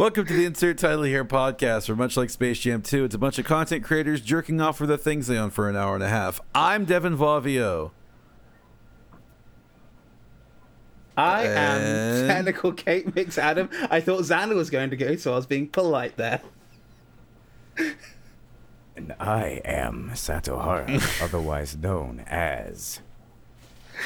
Welcome to the Insert Title Here podcast, where much like Space Jam 2, it's a bunch of content creators jerking off for the things they own for an hour and a half. I'm Devin Vavio. I am And- technical cake mix Adam. I thought Xander was going to go, so I was being polite there. And I am Satohara, otherwise known as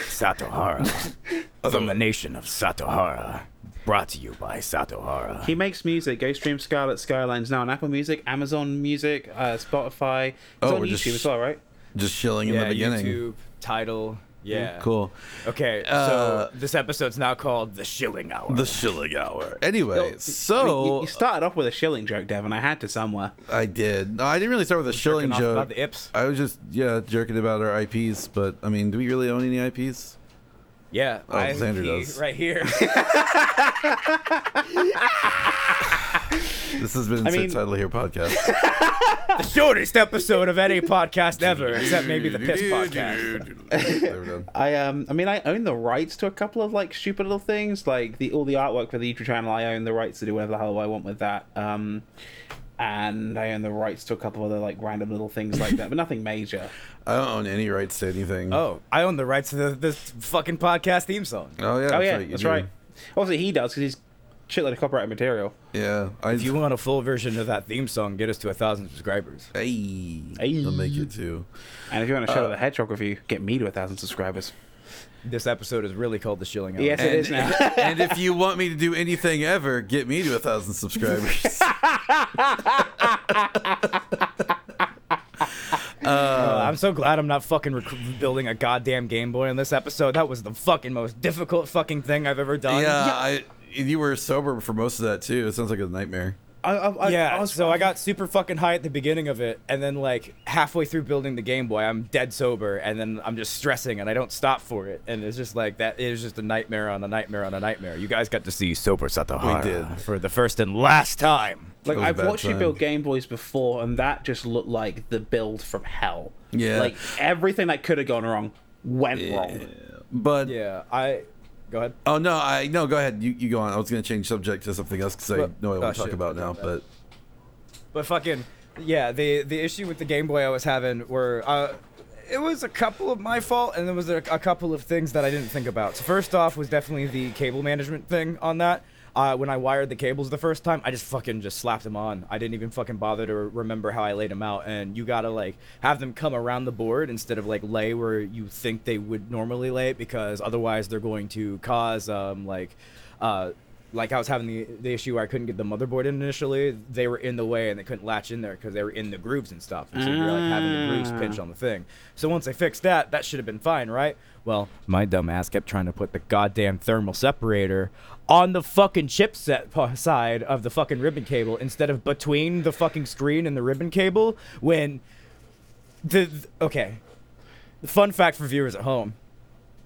Satohara, from the nation of Satohara. Brought to you by Satohara. He makes music. Go stream Scarlet Skylines now on Apple Music, Amazon Music, uh, Spotify. It's Oh, on we're YouTube just- as well, right? Just chilling in the beginning. YouTube title. Yeah. Cool. Okay, Uh, so this episode's now called the Shilling Hour. The shilling hour. Anyway, I mean, so you, you started off with a shilling joke, Devin. I had to somewhere. I did. No, I didn't really start with a shilling Jerking off joke. About the Ips. I was just yeah jerking about our IPs, but I mean, do we really own any IPs? Yeah, Oh, I, Xander does. right here. This has been I mean- Title Here podcast. the shortest episode of any podcast ever, except maybe the Piss podcast. There we go. I um, I mean, I own the rights to a couple of like stupid little things, like the all the artwork for the YouTube channel. I own the rights to do whatever the hell I want with that. Um, and I own the rights to a couple of other like random little things like that, but nothing major. I don't own any rights to anything. Oh, I own the rights to the, this fucking podcast theme song. Oh yeah. oh that's yeah, that's right. Obviously, he does because he's shitload of copyright material. Yeah. I, If you want a full version of that theme song, get us to a thousand subscribers. Hey, Hey. I'll make it too. And if you want to Uh, show the hedgehog review, get me to a thousand subscribers. This episode is really called the Shilling Hour. Yes, it is now. and if you want me to do anything ever, get me to a thousand subscribers. Uh, I'm so glad I'm not fucking rec- building a goddamn Game Boy in this episode. That was the fucking most difficult fucking thing I've ever done. yeah, I. You were sober for most of that too. It sounds like a nightmare. I, I, I, yeah, I was, so I got super fucking high at the beginning of it, and then like halfway through building the Game Boy, I'm dead sober, and then I'm just stressing, and I don't stop for it, and it's just like that. It was just a nightmare on a nightmare on a nightmare. You guys got to see Sober Satahara We did. for the first and last time. Like That was a I've bad watched you build Game Boys before, and that just looked like the build from hell. Yeah. Like everything that could have gone wrong went wrong. But Yeah, I. Go ahead. oh no, I no. Go ahead. You you go on. I was gonna change subject to something else because I But- know I oh, want to talk shit. about now. But But fucking yeah, the the issue with the Game Boy I was having were uh it was a couple of my fault and there was a, a couple of things that I didn't think about. So first off was definitely the cable management thing on that. Uh, when I wired the cables the first time, I just fucking just slapped them on. I didn't even fucking bother to remember how I laid them out. And you gotta like have them come around the board instead of like lay where you think they would normally lay it because otherwise they're going to cause um like uh like I was having the, the issue where I couldn't get the motherboard in initially. They were in the way and they couldn't latch in there because they were in the grooves and stuff. And so you're like having the grooves Ah. pinch on the thing. So once I fixed that, that should have been fine, right? Well, my dumb ass kept trying to put the goddamn thermal separator on the fucking chipset side of the fucking ribbon cable instead of between the fucking screen and the ribbon cable when the okay. Fun fact for viewers at home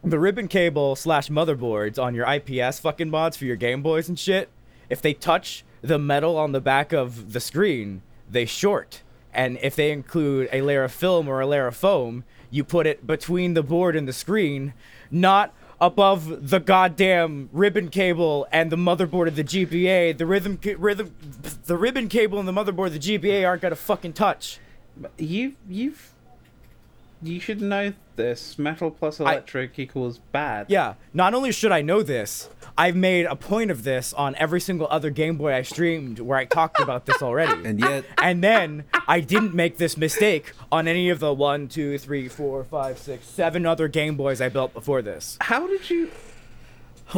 the ribbon cable slash motherboards on your IPS fucking mods for your Game Boys and shit, if they touch the metal on the back of the screen, they short. And if they include a layer of film or a layer of foam, you put it between the board and the screen, not above the goddamn ribbon cable and the motherboard of the GBA. The rhythm, rhythm, the ribbon cable and the motherboard of the GBA aren't gonna fucking touch. You you've you should know this. Metal plus electric equals bad. Yeah, not only should I know this, I've made a point of this on every single other Game Boy I streamed where I talked about this already. and yet And then I didn't make this mistake on any of the one, two, three, four, five, six, seven other Game Boys I built before this. How did you?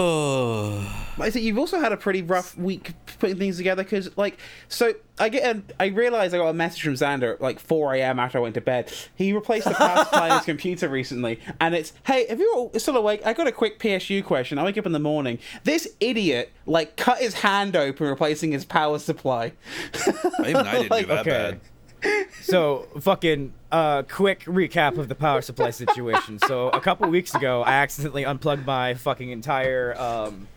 I think you've also had a pretty rough week putting things together because, like, so I get a, I realized I got a message from Xander at like 4 a.m. after I went to bed. He replaced the power supply in his computer recently, and it's hey, if you're all still awake, I got a quick PSU question. I wake up in the morning. This idiot like cut his hand open replacing his power supply. even I didn't Like, do that okay. bad. So, fucking uh, quick recap of the power supply situation. So, a couple weeks ago, I accidentally unplugged my fucking entire um,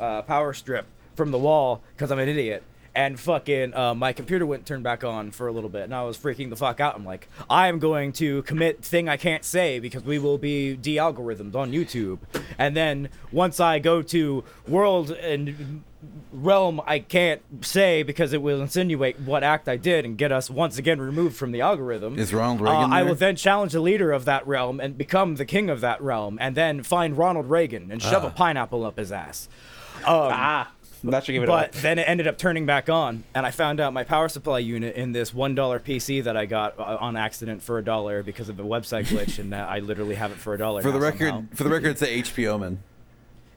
uh, power strip from the wall because I'm an idiot. And fucking uh, my computer wouldn't turn back on for a little bit, and I was freaking the fuck out. I'm like, I am going to commit thing I can't say because we will be de-algorithmed on YouTube. And then once I go to world and realm I can't say because it will insinuate what act I did and get us once again removed from the algorithm. Is Ronald Uh, Reagan I will then challenge the leader of that realm and become the king of that realm, and then find Ronald Reagan and shove Ah. a pineapple up his ass. ah, that should give it But away. then it ended up turning back on, and I found out my power supply unit in this one dollar PC that I got uh, on accident for a dollar because of a website glitch, and uh, I literally have it for a dollar. For the record, somehow. for the record, it's a HP Omen.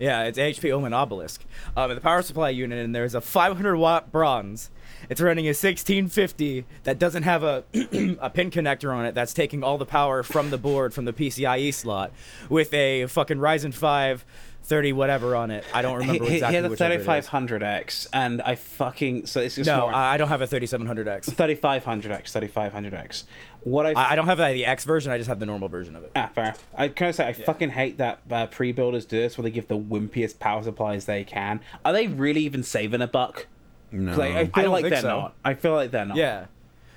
Yeah, it's HP Omen Obelisk. Um, the power supply unit, and there's a 500 watt bronze. It's running a 1650 that doesn't have a a pin connector on it. That's taking all the power from the board from the PCIe slot with a fucking Ryzen 5 30 whatever on it. I don't remember he, exactly he had a whichever it is. 3500X, and I fucking so it's just No, more, I don't have a 3700X. 3500X, 3500X. What I I, I don't have the X version. I just have the normal version of it. Ah, fair. I kind of say I fucking hate that uh, pre-builders do this, where they give the wimpiest power supplies they can. Are they really even saving a buck? No. 'Cause I, I feel don't like think they're so. not. I feel like they're not. Yeah.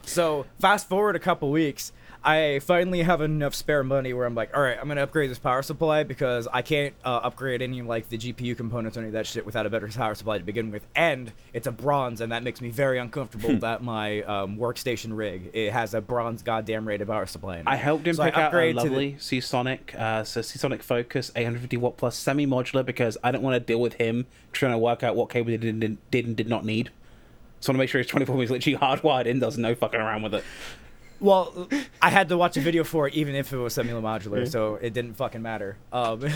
So fast forward a couple weeks, I finally have enough spare money where I'm like, all right, I'm gonna upgrade this power supply because I can't uh, upgrade any like the GPU components or any of that shit without a better power supply to begin with, and it's a bronze, and that makes me very uncomfortable that my um, workstation rig it has a bronze goddamn rated power supply. In it. I helped him So pick out a lovely Seasonic, uh, so Seasonic Focus 850 watt plus semi-modular because I don't want to deal with him trying to work out what cable he did, did, did and did not need. So I want to make sure his 24 is literally hardwired in, does no fucking around with it. Well, I had to watch a video for it, even if it was semi-modular, so it didn't fucking matter. Um,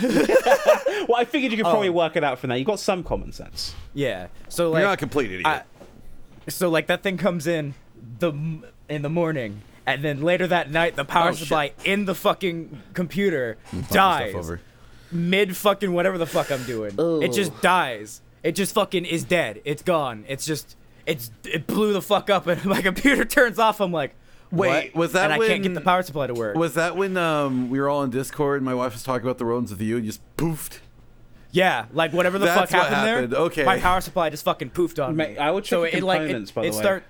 Well, I figured you could probably Oh. work it out from that. You got some common sense. yeah. So like, You're not a complete idiot. I- so like that thing comes in the in the morning, and then later that night the power Oh, shit. supply in the fucking computer dies over. mid fucking whatever the fuck I'm doing. It just dies. It just fucking is dead. It's gone. It's just it's it blew the fuck up, and my computer turns off. I'm like. Wait, what? was that and I can't get the power supply to work. Was that when um, we were all in Discord and my wife was talking about the rodents with you and just poofed? Yeah, like whatever the That's fuck what happened, happened. there. Okay. My power supply just fucking poofed on Mate, me. I would check so the it like it, components, by the it way. start.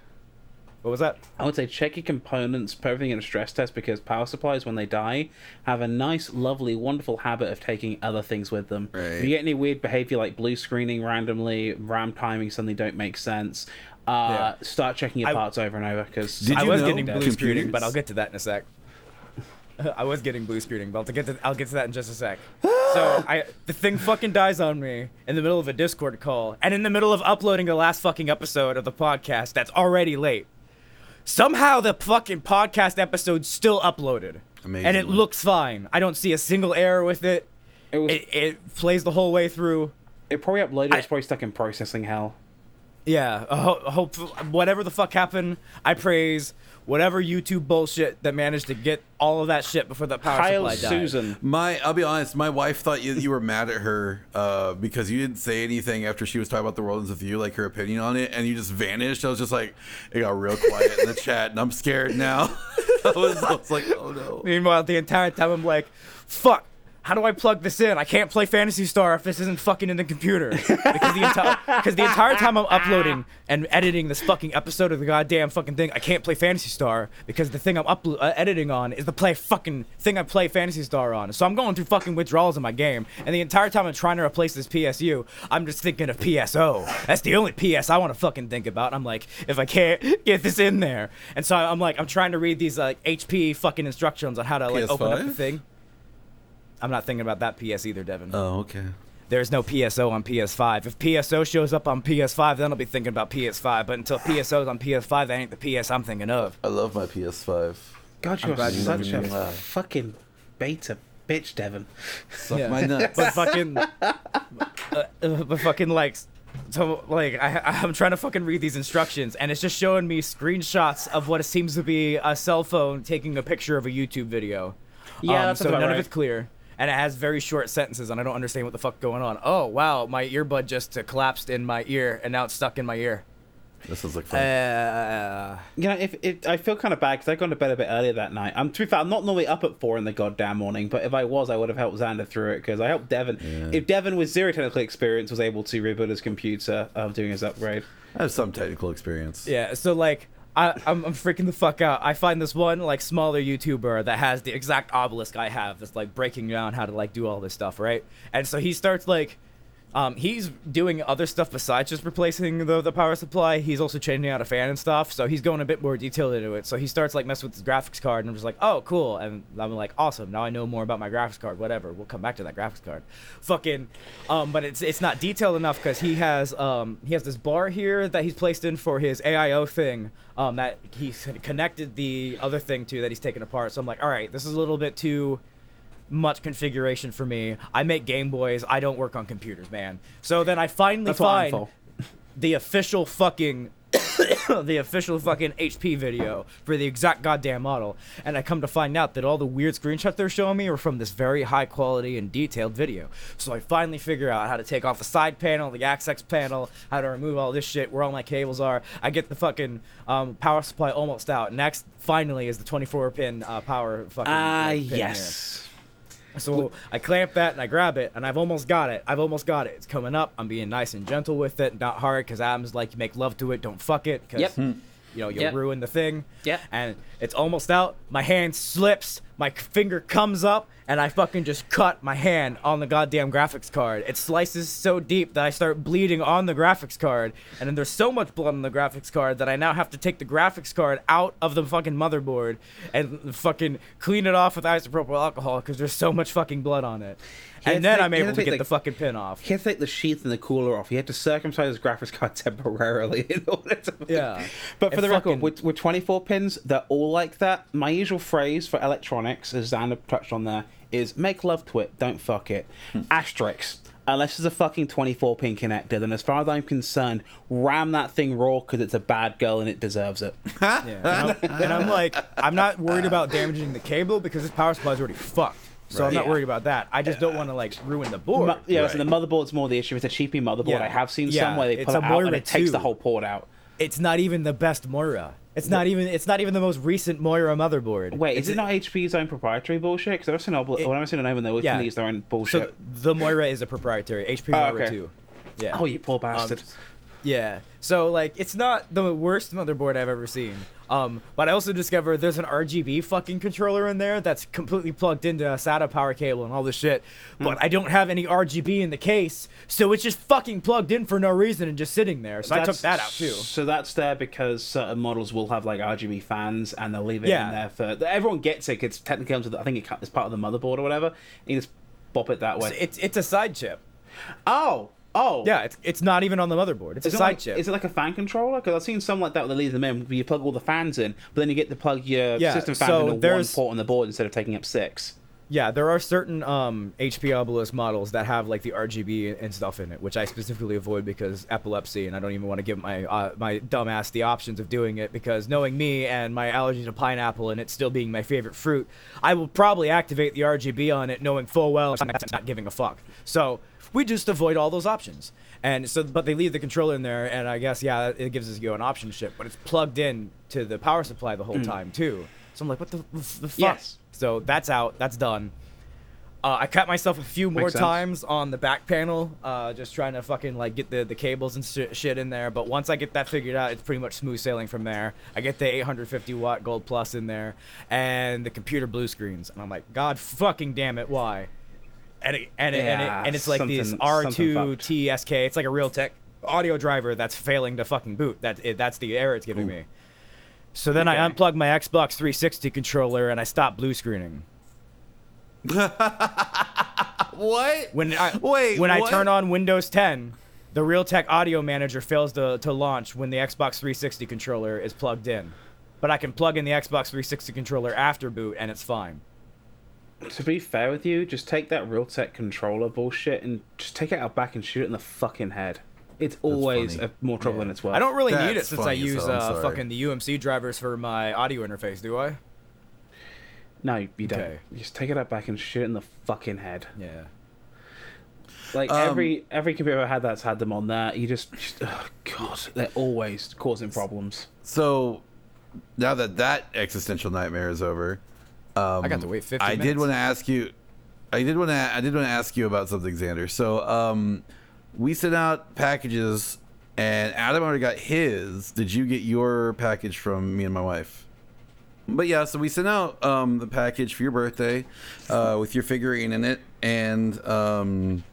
What was that? I would say check your components, put everything in a stress test because power supplies, when they die, have a nice, lovely, wonderful habit of taking other things with them. Right. If you get any weird behavior like blue screening randomly, RAM timing suddenly don't make sense, uh, start checking your I- parts over and over because I was know getting blue computers- screening, but I'll get to that in a sec. I was getting blue screening, but I'll get to I'll get to that in just a sec. so I the thing fucking dies on me in the middle of a Discord call, and in the middle of uploading the last fucking episode of the podcast that's already late. Somehow the fucking podcast episode's still uploaded, and it looks fine. I don't see a single error with it. it was It, it plays the whole way through. it probably uploaded. I- it's probably stuck in processing hell. Yeah, ho- hope whatever the fuck happened, I praise whatever YouTube bullshit that managed to get all of that shit before that power Kyle supply died. Susan. My, I'll be honest. My wife thought you, you were mad at her uh, because you didn't say anything after she was talking about the rodents with you, like her opinion on it, and you just vanished. I was just like, it got real quiet in the chat, and I'm scared now. I, was, I was like, oh no. Meanwhile, the entire time I'm like, fuck. How do I plug this in? I can't play Phantasy Star if this isn't fucking in the computer. Because the entire because the entire time I'm uploading and editing this fucking episode of the goddamn fucking thing, I can't play Phantasy Star because the thing I'm uplo- uh, editing on is the play fucking thing I play Phantasy Star on. So I'm going through fucking withdrawals in my game, and the entire time I'm trying to replace this PSU, I'm just thinking of PSO. That's the only PS I want to fucking think about. I'm like, if I can't get this in there, and so I'm like, I'm trying to read these like HP fucking instructions on how to like open up the thing. I'm not thinking about that PS either, Devin. Oh, okay. There's no PSO on PS5. If PSO shows up on PS5, then I'll be thinking about PS5. But until PSO's on PS5, that ain't the PS I'm thinking of. I love my PS5. God, you are glad you such a me laugh. fucking beta bitch, Devin. Suck Yeah. my nuts. But fucking, uh, uh, but fucking like, so like I, I'm trying to fucking read these instructions, and it's just showing me screenshots of what seems to be a cell phone taking a picture of a YouTube video. Yeah, um, that's so about none right. of it's clear, and it has very short sentences, and I don't understand what the fuck going on. Oh wow, my earbud just uh, collapsed in my ear, and now it's stuck in my ear. this is like fun. Uh, You know, if, if I feel kind of bad because I got to bed a bit earlier that night. I'm to be fair, I'm not normally up at four in the goddamn morning, but if I was, I would have helped Xander through it because I helped Devin. Yeah. If Devin with zero technical experience was able to reboot his computer of doing his upgrade, I have some technical experience. Yeah, so like I, I'm freaking the fuck out. I find this one like smaller YouTuber that has the exact obelisk I have that's like breaking down how to like do all this stuff, right? And so he starts like Um, he's doing other stuff besides just replacing the, the power supply. He's also changing out a fan and stuff. So he's going a bit more detailed into it. So he starts like messing with his graphics card, and I'm just like, oh, cool. And I'm like, awesome. Now I know more about my graphics card. Whatever. We'll come back to that graphics card. Fucking. Um, but it's it's not detailed enough because he has um he has this bar here that he's placed in for his AIO thing. Um, that he's connected the other thing to that he's taken apart. So I'm like, all right, this is a little bit too much configuration for me. I make Game Boys. I don't work on computers, man. So then I finally That's find the official fucking the official fucking HP video for the exact goddamn model, and I come to find out that all the weird screenshots they're showing me are from this very high quality and detailed video. So I finally figure out how to take off the side panel, the access panel, how to remove all this shit, where all my cables are. I get the fucking um, power supply almost out. Next, finally, is the 24 pin uh, power fucking. Ah, like, pin here. So I clamp that and I grab it and I've almost got it. I've almost got it. It's coming up. I'm being nice and gentle with it, not hard, because Adam's like, make love to it, don't fuck it, because Yep. Hmm. You know you'll Yep. ruin the thing. Yeah. And it's almost out. My hand slips. My finger comes up, and I fucking just cut my hand on the goddamn graphics card. It slices so deep that I start bleeding on the graphics card, and then there's so much blood on the graphics card that I now have to take the graphics card out of the fucking motherboard and fucking clean it off with isopropyl alcohol because there's so much fucking blood on it. And then take- I'm able to to get the- the fucking pin off. He had to take the sheath and the cooler off. He had to circumcise his graphics card temporarily in order to. Yeah. But for It the record, with, with 24 pins, they're all like that. My usual phrase for electronics, as Xander touched on there, is make love to it, don't fuck it. Hmm. Asterisk. Unless it's a fucking 24 pin connector, then as far as I'm concerned, ram that thing raw because it's a bad girl and it deserves it. Yeah. And I'm, and I'm like, I'm not worried about damaging the cable because this power supply is already fucked. So I'm not Yeah. worried about that. I just don't want to like ruin the board. Mu- yeah, so the motherboard's more the issue. It's a cheapy motherboard. Yeah. I have seen Yeah, some where they it's pull it out and it takes the whole port out. it's not even the best Moira. It's not even. It's not even the most recent Moira motherboard. Wait, is it not HP's own proprietary bullshit? Because I've seen a, when I've seen a name and they always yeah. use their own bullshit. So bullshit. the Moira is a proprietary HP Oh, Moira okay. two. Yeah. oh, you poor um, bastard. Yeah. So like it's not the worst motherboard I've ever seen. Um, but I also discovered there's an RGB fucking controller in there that's completely plugged into a SATA power cable and all this shit. Hmm. But I don't have any RGB in the case, so it's just fucking plugged in for no reason and just sitting there. So I took that out too. So that's there because certain models will have like RGB fans and they'll leave it Yeah. in there for. Everyone gets it. It's technically. I think it it's part of the motherboard or whatever. You just bop it that way. It's it's a side chip. oh, oh. Yeah, it's it's not even on the motherboard. It's Is a it, side like, chip. is it like a fan controller? Because I've seen some like that where they leave them in, where you plug all the fans in, but then you get to plug your Yeah, system fan so into one port on the board instead of taking up six. Yeah, there are certain um, HP Obelisk models that have like the RGB and stuff in it, which I specifically avoid because epilepsy, and I don't even want to give my uh, my dumbass the options of doing it because knowing me and my allergy to pineapple and it still being my favorite fruit, I will probably activate the RGB on it, knowing full well I'm not giving a fuck. So we just avoid all those options. And so, but they leave the controller in there, and I guess yeah, it gives us you an option chip, but it's plugged in to the power supply the whole time too. So I'm like, what the, the fuck? Yes. So that's out. That's done. Uh, I cut myself a few more times on the back panel, uh, just trying to fucking like get the, the cables and sh- shit in there. But once I get that figured out, it's pretty much smooth sailing from there. I get the 850 watt Gold Plus in there, and the computer blue screens, and I'm like, God fucking damn it, why? And it, and it, and, it, and it's like this something- something R2 fucked. TSK. It's like a Realtek audio driver that's failing to fucking boot. That it, that's the error it's giving me. So then I Okay. unplug my Xbox 360 controller and I stop blue screening. What? When I Wait, when I turn on Windows 10, the Realtek Audio Manager fails to, to launch when the Xbox 360 controller is plugged in. But I can plug in the Xbox 360 controller after boot and it's fine. To be fair with you, just take that Realtek controller bullshit and just take it out back and shoot it in the fucking head. It's always a, more trouble than it's worth. I don't really need it since I use hell, I'm uh, fucking the UMC drivers for my audio interface, do I? No, you don't. Okay. Just take it out back and shoot it in the fucking head. Yeah. Like Um, every every computer I've had that's had them on there, you just, just oh god, they're always causing problems. So now that that existential nightmare is over, um, I got to wait 50 I did want to ask you. I did want to. I did want to ask you about something, Xander. So um, we sent out packages, and Adam already got his. Did you get your package from me and my wife? But yeah, so we sent out um, the package for your birthday uh, with your figurine in it, and um,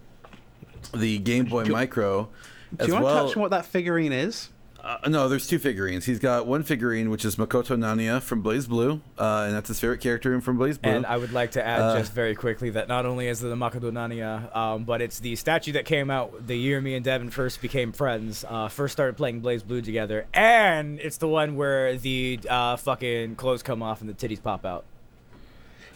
the Game Boy Micro. Do As you want well, to touch on what that figurine is? Uh, no, there's two figurines. He's got one figurine which is Makoto Nanaya from BlazBlue, uh, and that's his favorite character from BlazBlue. And I would like to add Uh, just very quickly that not only is it the Makoto Nanaya, um, but it's the statue that came out the year me and Devin first became friends, uh, first started playing BlazBlue together, and it's the one where the uh, fucking clothes come off and the titties pop out.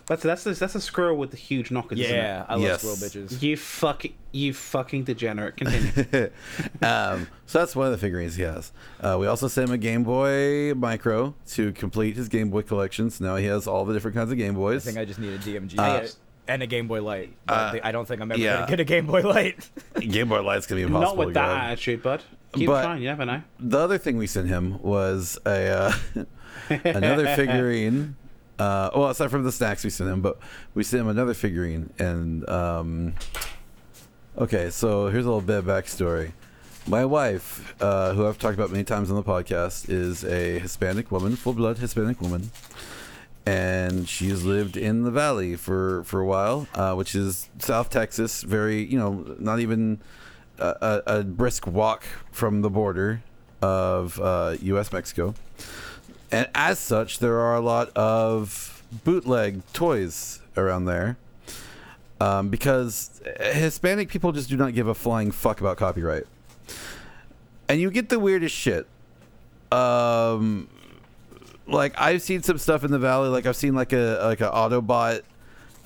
That's that's a, that's a squirrel with the huge knockers. isn't it? Yeah, I love Yes. squirrel bitches. You fucking you fucking degenerate. Continue. um, so that's one of the figurines he has. Uh, we also sent him a Game Boy Micro to complete his Game Boy collection. So now he has all the different kinds of Game Boys. I think I just need a DMG Uh, and a Game Boy Light. Uh, I don't think I'm ever yeah. gonna get a Game Boy Light. Game Boy Light's gonna be impossible. Not with that get. attitude, bud. Keep But- trying. You never know. The other thing we sent him was a uh, another figurine. Uh, well, aside from the snacks we sent him, but we sent him another figurine. And um, okay, so here's a little bit of backstory. My wife, uh, who I've talked about many times on the podcast, is a Hispanic woman, full-blood Hispanic woman, and she's lived in the Valley for for a while, uh, which is South Texas. Very, you know, not even a, a, a brisk walk from the border of uh, U.S. Mexico, and as such, there are a lot of bootleg toys around there. Um, because Hispanic people just do not give a flying fuck about copyright, and you get the weirdest shit. Um, like I've seen some stuff in the valley. Like I've seen like a like a Autobot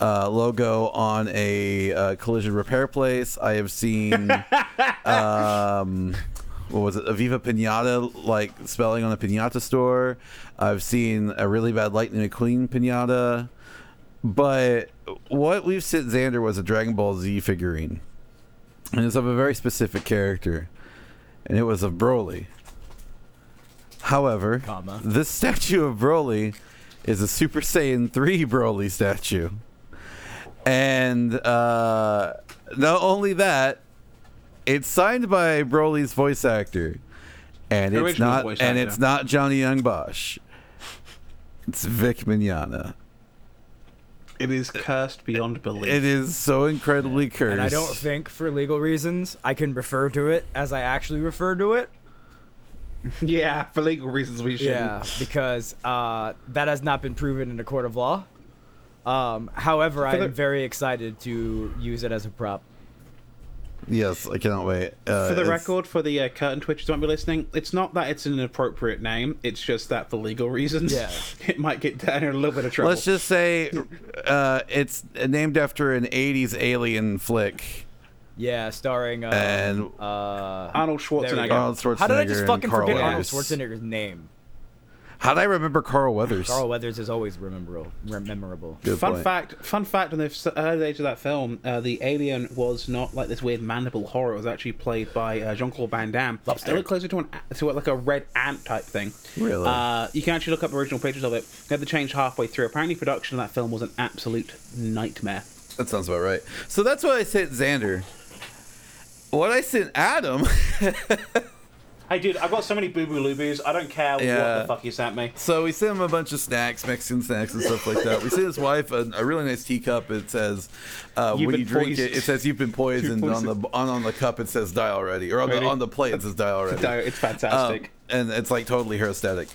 uh, logo on a uh, collision repair place. I have seen um, what was it? Aviva Pinata like spelling on a pinata store. I've seen a really bad Lightning McQueen pinata. But what we've sent Xander was a Dragon Ball Z figurine, and it's of a very specific character, and it was of Broly. However, Comma. this statue of Broly is a Super Saiyan 3 Broly statue. And uh, not only that, it's signed by Broly's voice actor. And it's not voice and actor. it's not Johnny Young Bosch. It's Vic Mignogna. It is cursed beyond belief. It is so incredibly cursed. And I don't think, for legal reasons, I can refer to it as I actually refer to it. yeah, for legal reasons we shouldn't. Yeah, because uh, that has not been proven in a court of law. Um, however, I am very excited to use it as a prop. Yes, I cannot wait. Uh, For the it's- record, for the uh, curtain twitchers who might be listening, it's not that it's an inappropriate name. It's just that for legal reasons, Yeah. it might get down in a little bit of trouble. Let's just say uh, it's named after an 80s alien flick. Yeah, starring um, And- uh, Arnold Schwarzenegger. Arnold Schwarzenegger. How did I just fucking Carl forget Arnold Schwarzenegger's name? How do I remember Carl Weathers? Carl Weathers is always rememberable. Memorable. Good Fun point. fact, fun fact on the early days of that film, uh, the alien was not like this weird mandible horror. It was actually played by uh, Jean Claude Van Damme. Lobster. It looked closer to an a- to like a red ant type thing. Really? Uh, you can actually look up original pictures of it. They had to change halfway through. Apparently, production of that film was an absolute nightmare. That sounds about right. So that's what I sent Xander. What I sent Adam. Hey, dude, I've got so many boo boo looboos. I don't care Yeah. what the fuck you sent me. so we sent him a bunch of snacks, Mexican snacks and stuff like that. We sent his wife a, a really nice teacup. It says, uh, when you drink poisoned. it, it says you've been poisoned. You're On the on, on the cup, it says die already, or on Ready? the on the plate, it says die already. It's fantastic. Um, and it's like totally her aesthetic.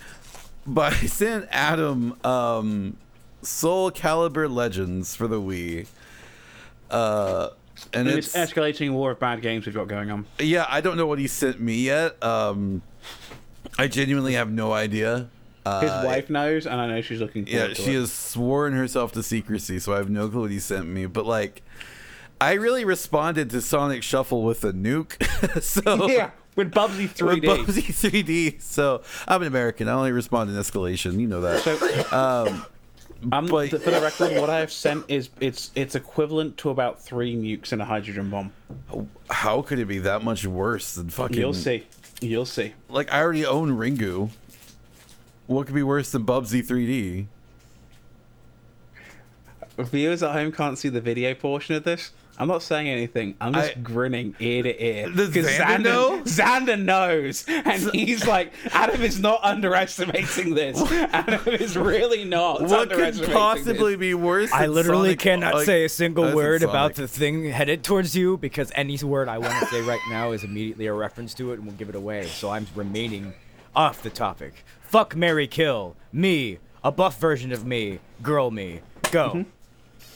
But I sent Adam um, Soulcalibur Legends for the Wii. Uh, and And it's, it's escalating war of bad games we've got going on. yeah, I don't know what he sent me yet. Um, I genuinely have no idea. Uh, His wife knows, and I know she's looking yeah, she it. has sworn herself to secrecy, so I have no clue what he sent me. But like, I really responded to Sonic Shuffle with a nuke. so Yeah, with Bubsy with 3D. With Bubsy 3D. So I'm an American. I only respond in escalation. You know that. So, Um, um, but- th- for the record, what I have sent is it's it's equivalent to about three nukes and a hydrogen bomb. how could it be that much worse than fucking? You'll see. You'll see. Like I already own Ringu. What could be worse than Bubsy 3D? Viewers at home can't see the video portion of this, I'm not saying anything. I'm just I- grinning ear to ear. Does 'Cause Xander know? Xander knows, and he's like, Adam is not underestimating this. Adam is really not. What could possibly this. be worse? I literally Sonic- cannot like- say a single word about the thing headed towards you because any word I want to say right now is immediately a reference to it and will give it away. So I'm remaining off the topic. Fuck Mary Kill. Me. A buff version of me. Girl me. Go. Mm-hmm.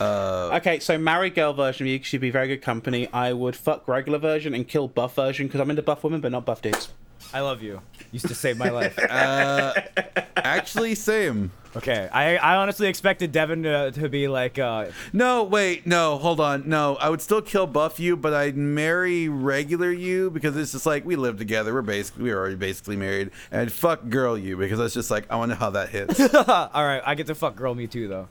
Okay, so marry girl version of you should be very good company. I would fuck regular version and kill buff version because I'm into buff women but not buff dudes. I love you. Used to save my life. Actually, same. Okay. I, I honestly expected Devin to, to be like, uh, No, wait, no, hold on. No, I would still kill Buff you, but I'd marry regular you because it's just like we live together. We're basically we're already basically married. And I'd fuck girl you because that's just like I want to know how that hits. all right, I get to fuck girl me too though.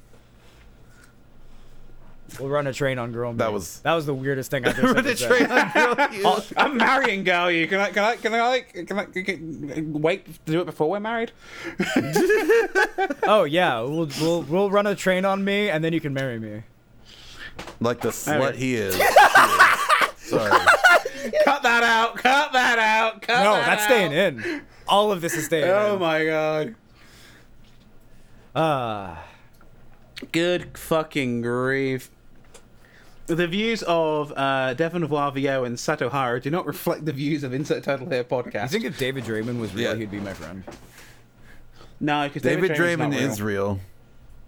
We'll run a train on girl. That was- that was the weirdest thing I've ever Run a said. train on girl. Oh, I'm marrying girl you. Can I? Can I? Can I? Like, can I? Can I wait to do it before we're married? Oh yeah, we'll, we'll we'll run a train on me, and then you can marry me. like the slut Alright. he is. He is. Sorry. Cut that out. Cut that out. Cut No, that that's out. staying in. All of this is staying Oh in. my god. Uh, Good fucking grief. The views of uh, Devon Wavio and Sato Hara do not reflect the views of Insert Title Here podcast. I think if David Draiman was real, Yeah. he'd be my friend. no, because David David, Draiman's Draiman not is real.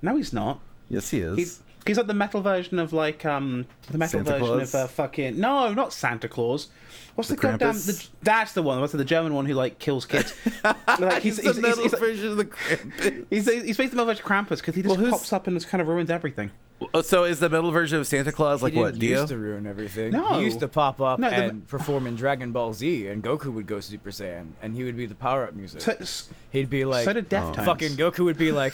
No, he's not. Yes, he is. He's he's like the metal version of like um the metal Santa version Claus? of uh, fucking no, not Santa Claus. What's the, The goddamn? Krampus? The, that's the one. What's the German one who like kills kids? like he's He's he's, the he's, metal he's, version of the Krampus. he's, he's basically the metal version of Krampus because he just Well, who's- pops up and just kind of ruins everything. Oh, So is the metal version of Santa Claus like he what? didn't Dio? used to ruin everything. No. He used to pop up No, the- and perform in Dragon Ball Z, and Goku would go Super Saiyan, and he would be the power up music. So, He'd be like, so did Deftones. fucking Goku would be like,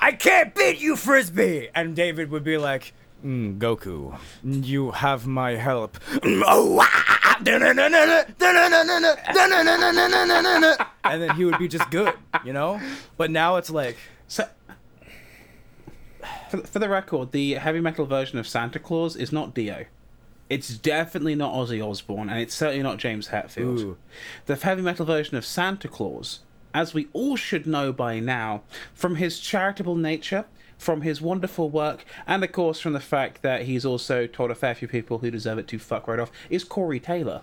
I can't beat you, Frieza! And David would be like, mm, Goku, you have my help. Oh, ah, and then he would be just good, you know? But now it's like, So, for, for the record, the heavy metal version of Santa Claus is not Dio. It's definitely not Ozzy Osbourne, and it's certainly not James Hetfield. Ooh. The heavy metal version of Santa Claus, as we all should know by now, from his charitable nature, from his wonderful work, and of course from the fact that he's also told a fair few people who deserve it to fuck right off, is Corey Taylor.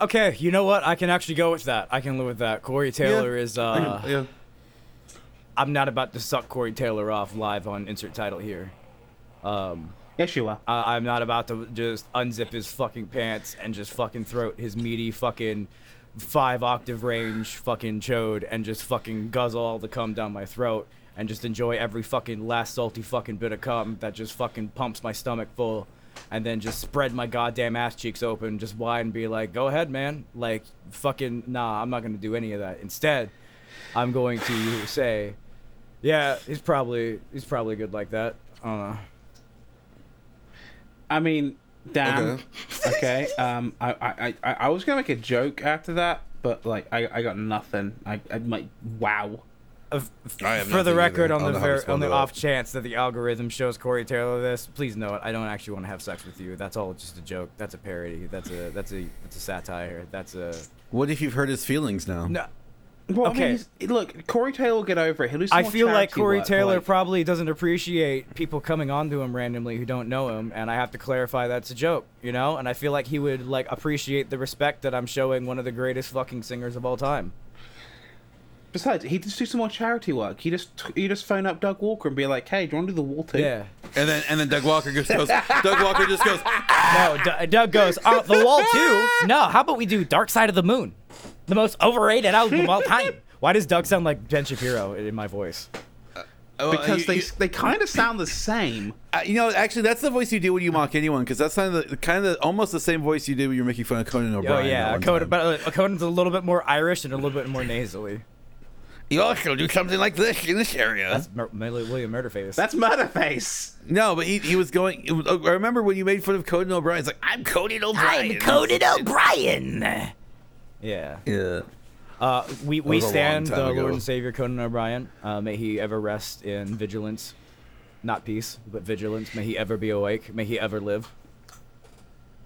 okay, you know what? I can actually go with that. I can live with that. Corey Taylor is, uh, yeah. I'm not about to suck Corey Taylor off live on insert title here. Um, Yes, you are. I- I'm not about to just unzip his fucking pants and just fucking throat his meaty fucking five octave range fucking chode and just fucking guzzle all the cum down my throat and just enjoy every fucking last salty fucking bit of cum that just fucking pumps my stomach full and then just spread my goddamn ass cheeks open, just wide and be like, go ahead, man. Like, fucking, nah, I'm not gonna do any of that. Instead, I'm going to say, yeah, he's probably, he's probably good like that. I don't know. I mean, damn. Okay. Okay. Um, I, I, I, I was gonna make a joke after that, but like, I, I got nothing. I, I might. Wow. Uh, I for the record, either. On the know how ver- on the off chance that the algorithm shows Corey Taylor this, please note I don't actually want to have sex with you. That's all just a joke. That's a parody. That's a that's a that's a satire. That's a What if you've hurt his feelings now? no. Well, Okay. okay. look, Corey Taylor will get over it. He'll do some I more feel like charity Corey work, Taylor like- probably doesn't appreciate people coming onto him randomly who don't know him, and I have to clarify that's a joke, you know. And I feel like he would like appreciate the respect that I'm showing one of the greatest fucking singers of all time. Besides, he just do some more charity work. He just he just phone up Doug Walker and be like, "Hey, do you want to do the wall too?" Yeah. And then and then Doug Walker just goes. Doug Walker just goes. No, D- Doug goes, oh, The Wall too? No, how about we do Dark Side of the Moon? The most overrated album of all time. Why does Doug sound like Ben Shapiro in my voice? Oh, Because you- they you- they kind of sound the same. Uh, you know, actually, that's the voice you do when you mock anyone, because that's kind of the, kind of almost the same voice you do when you're making fun of Conan O'Brien. Oh, O'Brien. yeah. that Conan, but uh, Conan's a little bit more Irish and a little bit more nasally. you also do something like this in this area. That's Mer- William Murderface. That's Murderface. no, but he, he was going. It was, I remember when you made fun of Conan O'Brien. It's like I'm Conan O'Brien. I'm Conan O'Brien. Yeah. Yeah. Uh, we we was a long stand the ago. Lord and Savior Conan O'Brien. Uh, may he ever rest in vigilance, not peace, but vigilance. May he ever be awake. May he ever live.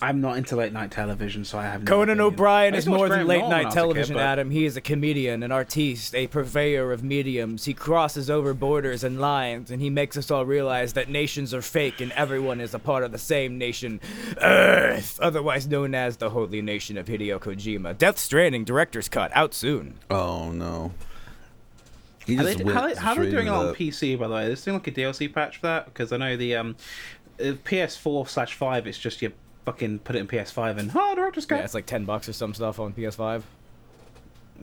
I'm not into late night television, so I have no Conan opinion. O'Brien is used to watch more than late night I was a kid, television, but- Adam. He is a comedian, an artiste, a purveyor of mediums. He crosses over borders and lines, and he makes us all realize that nations are fake and everyone is a part of the same nation, Earth, otherwise known as the Holy Nation of Hideo Kojima. Death Stranding director's cut out soon. Oh no. He How, just they, how, how are they doing it on. PC, by the way? Is there like a DLC patch for that? Because I know the um, uh, PS4 slash 5, it's just you fucking put it in PS5 and, oh, director's cut. Yeah, it's like ten bucks or some stuff on PS5.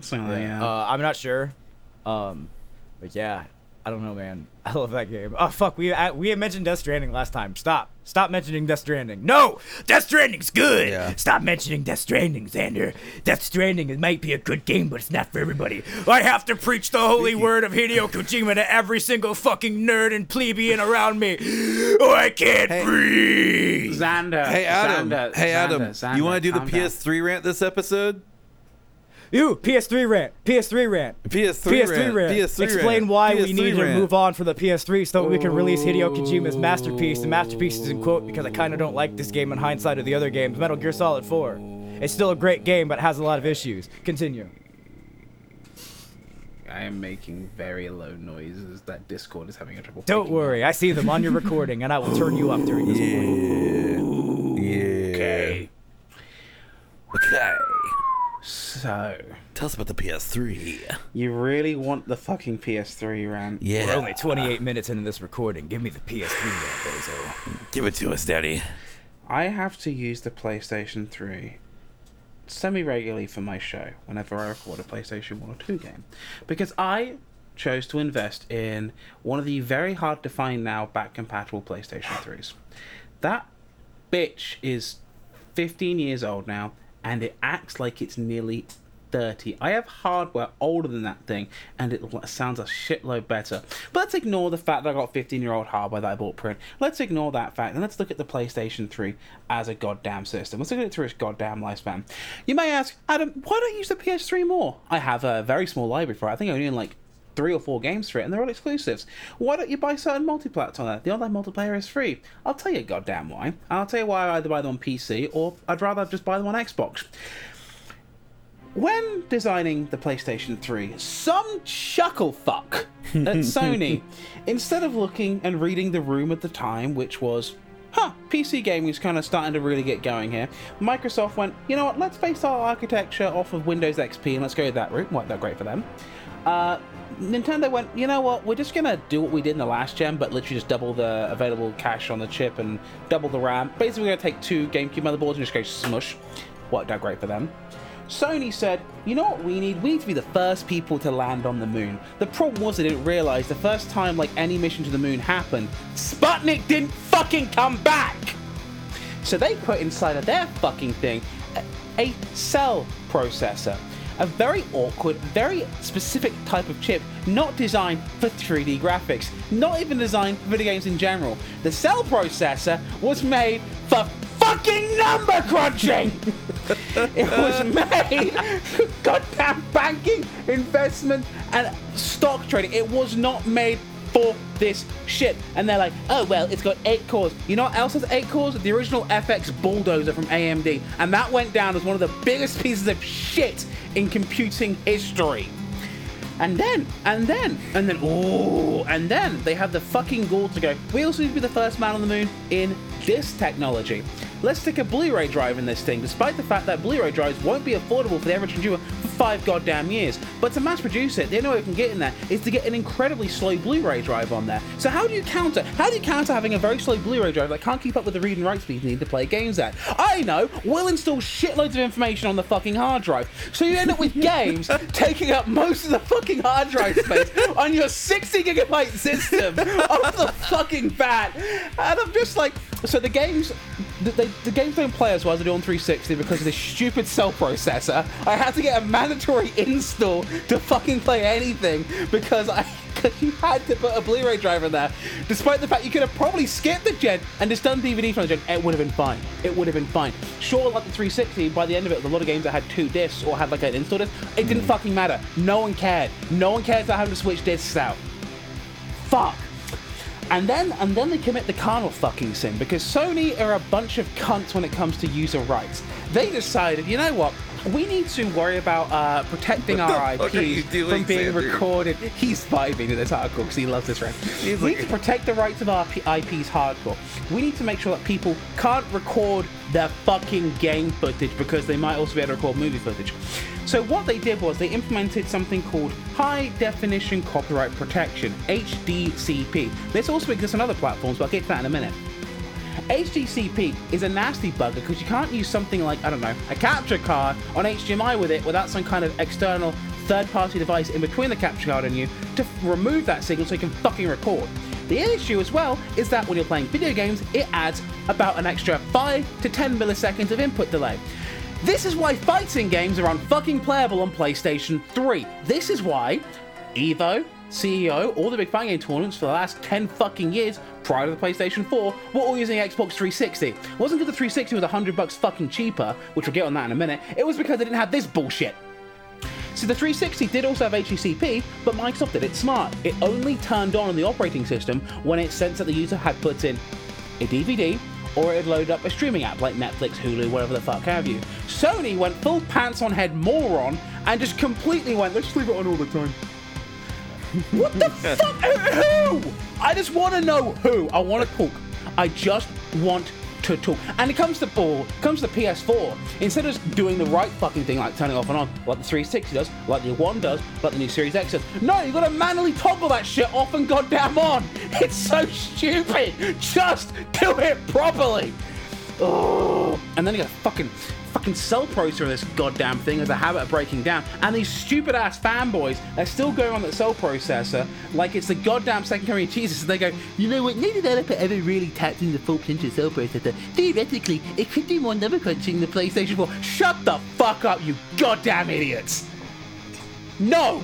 Something like that, yeah. Uh, I'm not sure. Um, but yeah, I don't know, man. I love that game. Oh fuck, we uh, we had mentioned Death Stranding last time. Stop, stop mentioning Death Stranding. No, Death Stranding's good. Yeah. Stop mentioning Death Stranding, Xander. Death Stranding it might be a good game, but it's not for everybody. I have to preach the holy word of Hideo Kojima to every single fucking nerd and plebeian around me. Oh, I can't Hey. breathe. Xander. Hey Adam. Xander, hey Adam. Xander, Xander, you want to do the calm down. PS3 rant this episode? You PS3 rant. PS3 rant. PS3, PS3 rant. rant. PS3 Explain rant. why we PS3 need to move on from the PS3 so that we can release Hideo Kojima's masterpiece. The masterpiece is in quote because I kind of don't like this game in hindsight of the other games. Metal Gear Solid 4. It's still a great game, but it has a lot of issues. Continue. I am making very low noises. That Discord is having a trouble. Don't picking worry, I see them on your recording, and I will turn you up during this recording. Yeah. Yeah. Okay. Okay. So, Tell us about the PS3. you really want the fucking PS3 rant? Yeah. We're only 28 minutes into this recording. Give me the PS3 rant, bozo. Give it to us, Daddy. I have to use the PlayStation 3 semi regularly for my show whenever I record a PlayStation 1 or 2 game. Because I chose to invest in one of the very hard to find now back compatible PlayStation 3s. That bitch is 15 years old now and it acts like it's nearly 30. I have hardware older than that thing and it sounds a shitload better. But let's ignore the fact that I got 15 year old hardware that I bought print. Let's ignore that fact and let's look at the PlayStation 3 as a goddamn system. Let's look at it through its goddamn lifespan. You may ask, Adam, why don't you use the PS3 more? I have a very small library for it. I think I only own like three or four games for it, and they're all exclusives. Why don't you buy certain multiplats on there? The online multiplayer is free. I'll tell you goddamn why. I'll tell you why I either buy them on PC or I'd rather just buy them on Xbox. When designing the PlayStation 3, some chuckle fuck at Sony, instead of looking and reading the room at the time, which was, huh, PC gaming is kind of starting to really get going here, Microsoft went, you know what, let's base our architecture off of Windows XP and let's go that route. Worked out great for them. Uh, Nintendo went, you know what, we're just gonna do what we did in the last gen, but literally just double the available cache on the chip and double the RAM. Basically, we're gonna take two GameCube motherboards and just go smush. Worked out great for them. Sony said, you know what we need? We need to be the first people to land on the moon. The problem was they didn't realize the first time like any mission to the moon happened, Sputnik didn't fucking come back. So they put inside of their fucking thing a, a cell processor. A very awkward, very specific type of chip, not designed for 3D graphics, not even designed for video games in general. The cell processor was made for fucking number crunching! it was made for goddamn banking, investment, and stock trading. It was not made for this shit. And they're like, oh, well, it's got eight cores. You know what else has eight cores? The original FX Bulldozer from AMD. And that went down as one of the biggest pieces of shit in computing history. And then, and then, and then, oh, and then they have the fucking gall to go. We also need to be the first man on the moon in this technology. Let's stick a Blu-ray drive in this thing, despite the fact that Blu-ray drives won't be affordable for the average consumer for five goddamn years. But to mass produce it, the only way we can get in there is to get an incredibly slow Blu-ray drive on there. So how do you counter? How do you counter having a very slow Blu-ray drive that can't keep up with the read and write speed you need to play games at? I know. We'll install shitloads of information on the fucking hard drive, so you end up with games taking up most of the fucking hard drive space on your 60 gigabyte system off the fucking bat. And I'm just like, so the games, they, the games don't play as well as they do on 360 because of this stupid cell processor. I had to get a mandatory install to fucking play anything because I. Because you had to put a Blu-ray drive in there, despite the fact you could have probably skipped the gen and just done DVD from the gen. It would have been fine. It would have been fine. Sure, like the 360, by the end of it, a lot of games that had two discs or had like an install disc, it didn't mm. fucking matter. No one cared. No one cares about having to switch discs out. Fuck. And then and then they commit the carnal fucking sin because Sony are a bunch of cunts when it comes to user rights. They decided, you know what? We need to worry about uh, protecting our fuck are you IPs doing, from being Xander? recorded. He's vibing in this article because he loves this rap. We need to protect the rights of our P- IPs hardcore. We need to make sure that people can't record their fucking game footage because they might also be able to record movie footage. So what they did was they implemented something called High Definition Copyright Protection, HDCP. This also exists on other platforms, but I'll get to that in a minute. HDCP is a nasty bugger because you can't use something like, I don't know, a capture card on HDMI with it without some kind of external third party device in between the capture card and you to remove that signal so you can fucking record. The issue as well is that when you're playing video games, it adds about an extra 5 to 10 milliseconds of input delay. This is why fighting games are unfucking playable on PlayStation 3. This is why Evo, CEO, all the big fighting game tournaments for the last 10 fucking years prior to the PlayStation 4 were all using Xbox 360. It wasn't because the 360 was 100 bucks fucking cheaper, which we'll get on that in a minute, it was because they didn't have this bullshit. So the 360 did also have HDCP, but Microsoft did it smart. It only turned on in the operating system when it sensed that the user had put in a DVD or it loaded up a streaming app like Netflix, Hulu, whatever the fuck have you. Sony went full pants on head moron and just completely went, let's just leave it on all the time. What the fuck? Who? I just want to know who. I want to talk. I just want to talk. And it comes to it comes to PS4. Instead of just doing the right fucking thing, like turning off and on, like the 360 does, like the One does, like the new Series X does. No, you got to manually toggle that shit off and goddamn on. It's so stupid. Just do it properly. Oh, and then you got a fucking fucking cell processor in this goddamn thing as a habit of breaking down. And these stupid ass fanboys are still going on that cell processor like it's the goddamn second coming of Jesus. And they go, you know what? No developer ever really tapped into the full potential cell processor. Theoretically, it could do more number crunching than the PlayStation 4. Shut the fuck up, you goddamn idiots! No!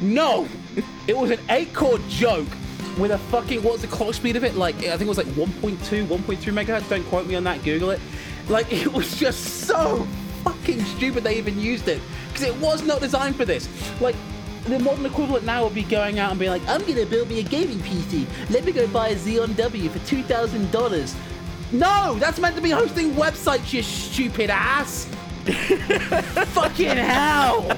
No! It was an 8 core joke with a fucking, what's the clock speed of it? Like, I think it was like 1.2, 1.3 megahertz. Don't quote me on that, Google it. Like, it was just so fucking stupid they even used it. Because it was not designed for this. Like, the modern equivalent now would be going out and being like, I'm gonna build me a gaming PC. Let me go buy a Xeon W for $2,000. No! That's meant to be hosting websites, you stupid ass! fucking hell!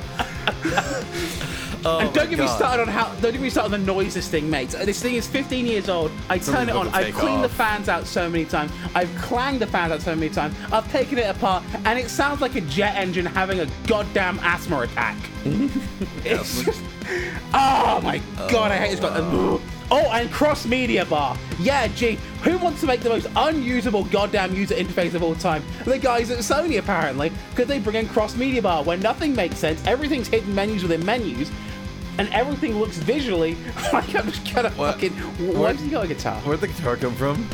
Oh And don't get me started on how. Don't get me started on the noise this thing makes. This thing is 15 years old. I turn Something's it on. I've take cleaned the off. fans out so many times. I've clanged the fans out so many times. I've taken it apart, and it sounds like a jet engine having a goddamn asthma attack. it's just. Oh my god, I hate this guy. Oh, and cross media bar. Yeah, gee, who wants to make the most unusable goddamn user interface of all time? The guys at Sony, apparently, because they bring in cross media bar where nothing makes sense, everything's hidden menus within menus, and everything looks visually like I'm just gonna What? fucking. Does he got a guitar? Where'd the guitar come from?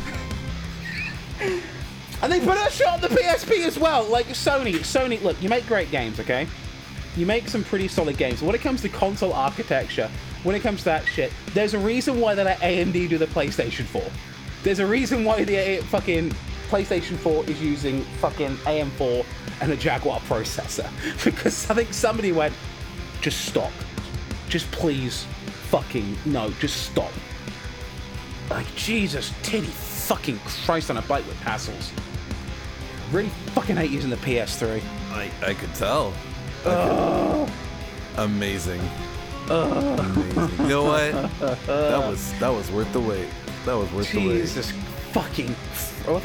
And they put a shot on the PSP as well. Like Sony, Sony, look, you make great games, okay? You make some pretty solid games. When it comes to console architecture, when it comes to that shit, there's a reason why they let AMD do the PlayStation 4. There's a reason why the A- fucking PlayStation 4 is using fucking AM4 and a Jaguar processor. Because I think somebody went, just stop. Just please, fucking, no, just stop. Like, Jesus, titty fucking Christ on a bike with tassels. Really fucking hate using the PS3. I, I could tell. I could- Amazing. Amazing. You know what? That was that was worth the wait. That was worth the wait. Jesus fucking.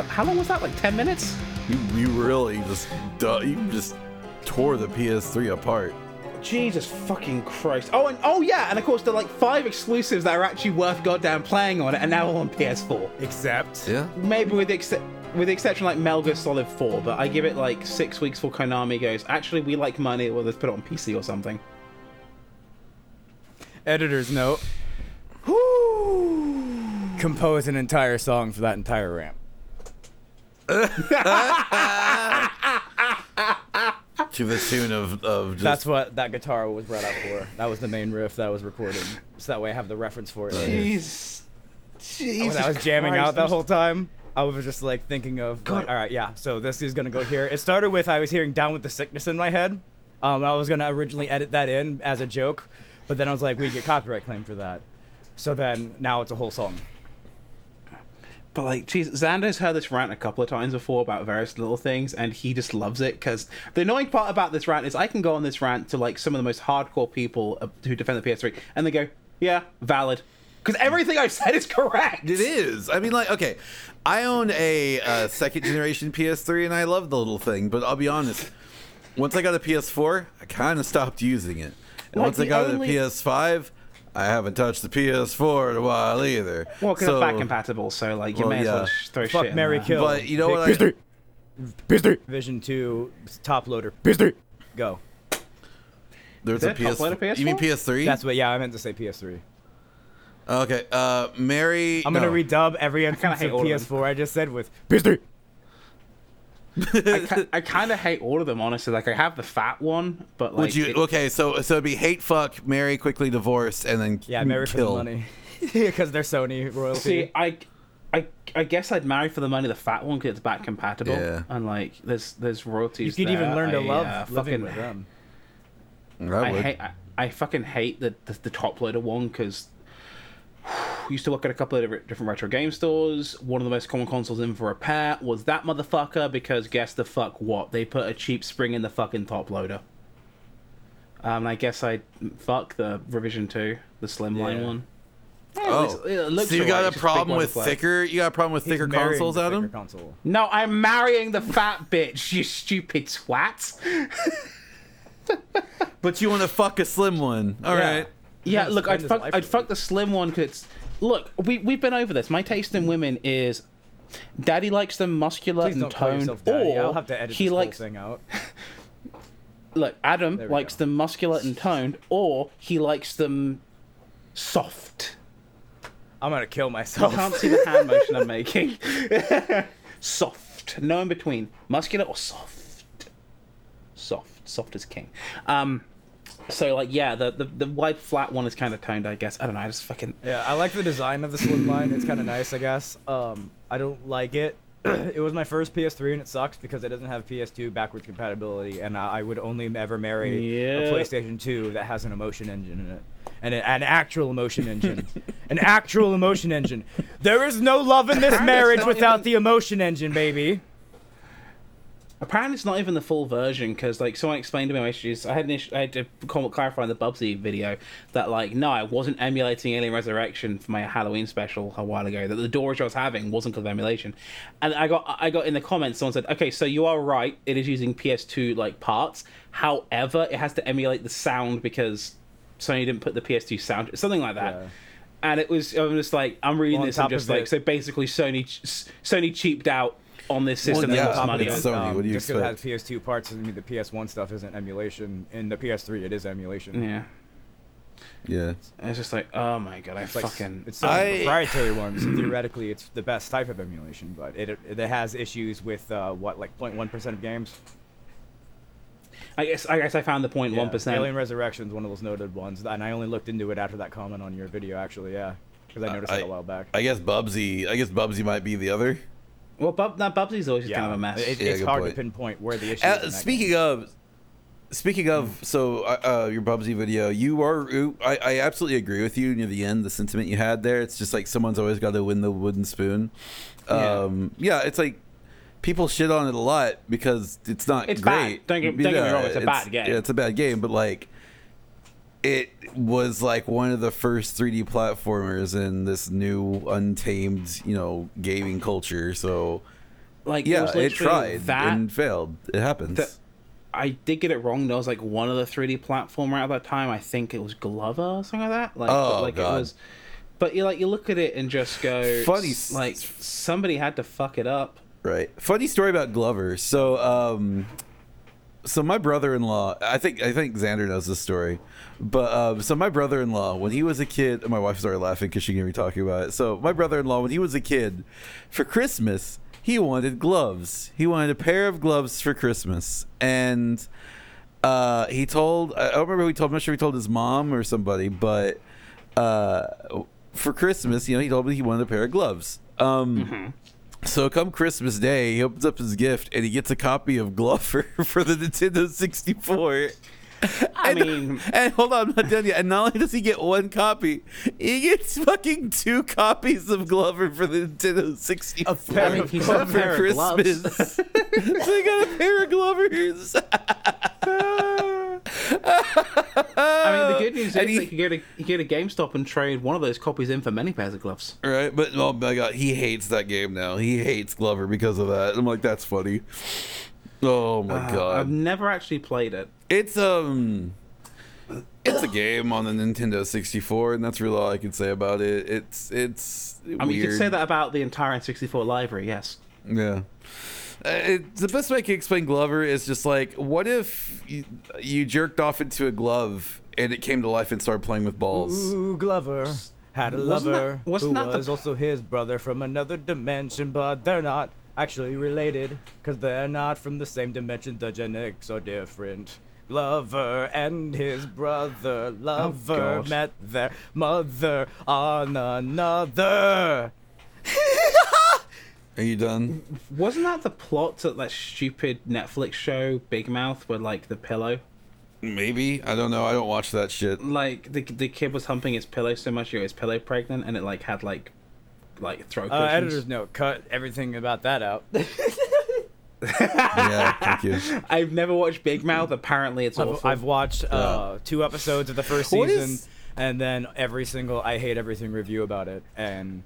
How long was that? Like 10 minutes? You, you really just you just tore the PS3 apart. Jesus fucking Christ. Oh, and oh yeah, and of course, the like five exclusives that are actually worth goddamn playing on it and now all on PS4. Except. Yeah. Maybe with the, ex- with the exception like Metal Gear Solid 4, but I give it like six weeks for Konami goes, actually, we like money, well, let's put it on PC or something. Editor's note. Who compose an entire song for that entire ramp. To the tune of of just That's what that guitar was brought out for. That was the main riff that was recorded. So that way I have the reference for it. later. Jeez. Jesus when I was jamming Christ, out that whole time, I was just like thinking of, God. like, all right, yeah, so this is gonna go here. It started with I was hearing "Down with the Sickness" in my head. Um, I was gonna originally edit that in as a joke, but then I was like, we get copyright claim for that. So then now it's a whole song. But like, geez, Xander's heard this rant a couple of times before about various little things, and he just loves it because the annoying part about this rant is I can go on this rant to like some of the most hardcore people uh, who defend the PS3, and they go, "Yeah, valid," because everything I've said is correct. It is. I mean, like, okay, I own a uh, second generation PS3 and I love the little thing, but I'll be honest. Once I got a PS4, I kind of stopped using it. And Like, once I got only- a PS5, I haven't touched the PS4 in a while either. Well, because So- it's back compatible, so like you Well, may as well just throw Fuck shit. Mary. Kill. But you know what? I, PS3. PS3. Vision 2 top loader. PS3. Go. there's Is a that PS. loader You mean PS4? PS3? That's what. Yeah, I meant to say PS3. okay. Uh, Mary. I'm gonna redub every instance hate of all of them. PS4 I just said with PS3. I, ki- I kind of hate all of them, honestly. Like I have the fat one, but like Would you? it- okay, so so it'd be hate, fuck, marry, quickly divorce, and then Yeah, marry for the money. Because they're Sony royalty. See, I, I, I guess I'd marry for the money the fat one because it's back compatible. Yeah. And like, there's there's royalties. you royalties. could even learn to I, love uh, living fucking, with them. I I hate. I, I fucking hate the the, the top loader one because. Used to work at a couple of different- different retro game stores. One of the most common consoles in for repair was that motherfucker because guess the fuck what? They put a cheap spring in the fucking top loader. Um, I guess I fuck the revision two, the slimline Yeah. one. Yeah, it Oh, looks- it looks so you alright, got a it's just big problem one with thicker? You got a problem with He's thicker consoles, the thicker Adam? Console. No, I'm marrying the fat bitch, you stupid twat. But you want to fuck a slim one? All Yeah. right. Yeah, Spend look, I'd fuck, I'd fuck the slim one because it's. Look, we, we've been over this. My taste in women is. Daddy likes them muscular Please and toned, or I'll have to edit he this likes. thing out. Look, Adam likes go. them muscular and toned, or he likes them soft. I'm gonna kill myself. You can't see the hand motion I'm making. soft, no in between, muscular or soft. Soft, soft as king. Um, so like yeah, the the, the wide flat one is kind of toned, I guess. I don't know. I just fucking Yeah, I like the design of the slim line. It's kind of nice, I guess. Um, I don't like it. it was my first PS3, and it sucks because it doesn't have PS2 backwards compatibility, and I, I would only ever marry Yeah. a PlayStation 2 that has an emotion engine in it, and a- an actual emotion engine, an actual emotion engine. There is no love in this marriage without even- the emotion engine, baby. Apparently, it's not even the full version because, like, someone explained to me my issues. I had an issue, I had to clarify in the Bubsy video that, like, no, I wasn't emulating Alien Resurrection for my Halloween special a while ago. That the Doors I was having wasn't because of emulation, and I got I got in the comments someone said, okay, so you are right. It is using PS2 like parts. However, it has to emulate the sound because Sony didn't put the PS2 sound, something like that. Yeah. And it was I'm just like I'm reading on this I'm just like it- so basically Sony Sony cheaped out on this system yeah, and lost top of money. it, on. so- Sony, what do you just 'cause it has? PS2 parts doesn't mean the PS1 stuff isn't emulation. In the PS3, it is emulation. Yeah. Yeah. It's just like, oh my god, I It's like fucking. it's some I- proprietary ones. and theoretically, it's the best type of emulation, but it it, it has issues with uh, what like 0.1 percent of games. I guess I guess I found the point one Yeah, Alien. Resurrection is one of those noted ones, and I only looked into it after that comment on your video. Actually, yeah, because I noticed it a while back. I guess Bubsy. I guess Bubsy might be the other. Well, Bub, that Bubsy's always just yeah, kind of a mess. it- Yeah, it's good hard point. to pinpoint where the issue. Uh, is speaking of, speaking of, so uh, uh, your Bubsy video, you are. I, I absolutely agree with you near the end. The sentiment you had there, it's just like someone's always got to win the wooden spoon. Yeah. Um, yeah, it's like people shit on it a lot because it's not It's great. bad. Don't get- don't get me wrong, it's a bad game. Yeah, it's a bad game, but like. It was like one of the first 3D platformers in this new untamed, you know, gaming culture. So like, yeah, was it literally tried that. and failed. It happens. that- I did get it wrong. There was like one of the 3D platformer at that time. I think it was Glover or something like that. Like, Oh, like God. it was. But you like you look at it and just go, Funny like somebody had to fuck it up. Right. Funny story about Glover. So, um, so my brother-in-law, I think I think Xander knows this story, but um, so my brother-in-law, when he was a kid, my wife started laughing because she hear me talking about it. So my brother-in-law, when he was a kid, for Christmas, he wanted gloves. He wanted a pair of gloves for Christmas, and uh, he told I don't remember who he told. I'm not sure he told his mom or somebody, but uh, for Christmas, you know, he told me he wanted a pair of gloves. Um, so come Christmas Day, he opens up his gift and he gets a copy of Glover for the Nintendo 64. I and, mean, and hold on, I'm not done yet. And not only does he get one copy, he gets fucking two copies of Glover for the Nintendo 64 A pair I mean, of he's got a for pair of gloves. Got a pair of Glovers. I mean, the good news is And he- that you can get a you get a GameStop and trade one of those copies in for many pairs of gloves. Right, but oh my god, he hates that game now. He hates Glover because of that. I'm like, that's funny. Oh my Uh, god, I've never actually played it. it's um, it's a game on the Nintendo 64, and that's really all I can say about it. It's it's. I mean, you could say that about the entire N64 library. Yes. Yeah. Uh, it, the best way I can explain Glover is just like, what if you, you jerked off into a glove and it came to life and started playing with balls? Ooh, Glover had a Wasn't that- lover wasn't who that the- was also his brother from another dimension, but they're not actually related because they're not from the same dimension. The genetics are different. Glover and his brother lover God. met their mother on another. Are you done? Wasn't that the plot to that stupid Netflix show Big Mouth, where like the pillow, Maybe. I don't know. I don't watch that shit. like the the kid was humping his pillow so much he got his pillow pregnant, and it like had like like throat Uh, cushions. editor's note: cut everything about that out. Yeah, thank you. I've never watched Big Mouth. Apparently, it's I've, awful. I've watched uh, two episodes of the first season, is- and then every single I hate everything review about it. And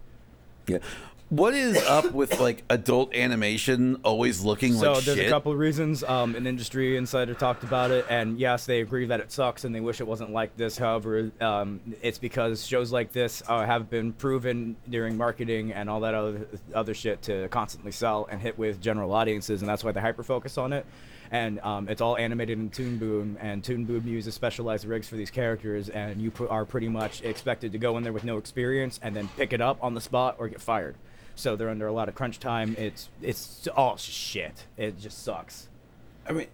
Yeah. What is up with like adult animation always looking so like shit? So there's a couple of reasons. Um, an industry insider talked about it, and yes, they agree that it sucks, and they wish it wasn't like this. However, um, it's because shows like this uh, have been proven during marketing and all that other other shit to constantly sell and hit with general audiences, and that's why they hyper focus on it. And um, it's all animated in Toon Boom, and Toon Boom uses specialized rigs for these characters, and you pr- are pretty much expected to go in there with no experience and then pick it up on the spot or get fired. So they're under a lot of crunch time. It's it's all shit. It just sucks. I mean,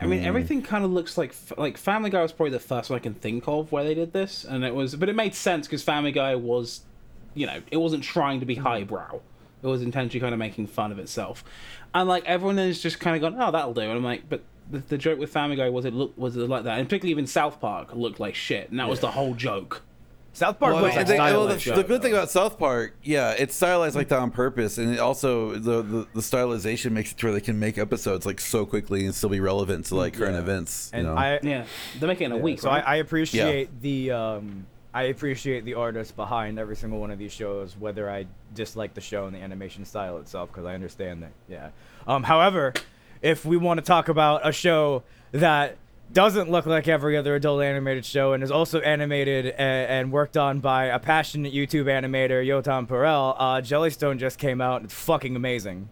I mean, mm. everything kind of looks like like Family Guy was probably the first one I can think of where they did this, and it was, but it made sense because Family Guy was, you know, it wasn't trying to be mm-hmm. highbrow. It was intentionally kind of making fun of itself, and like everyone is just kind of gone, oh, that'll do. And I'm like, but the, the joke with Family Guy was it look was it like that, and particularly even South Park looked like shit, and that was the whole joke. South Park Well, was I mean, a the, well, the, stylized the show, good thing about South Park, yeah, it's stylized like that on purpose, and it also the, the the stylization makes it to where they can make episodes like so quickly and still be relevant to like current Yeah. events. you and know? I Yeah, they make it in a week. so right? I, I appreciate the um I appreciate the artists behind every single one of these shows, whether I dislike the show and the animation style itself, because I understand that. Yeah. Um. However, if we want to talk about a show that doesn't look like every other adult animated show and is also animated and, and worked on by a passionate YouTube animator, Yotam Perel, uh, Jellystone just came out and it's fucking amazing.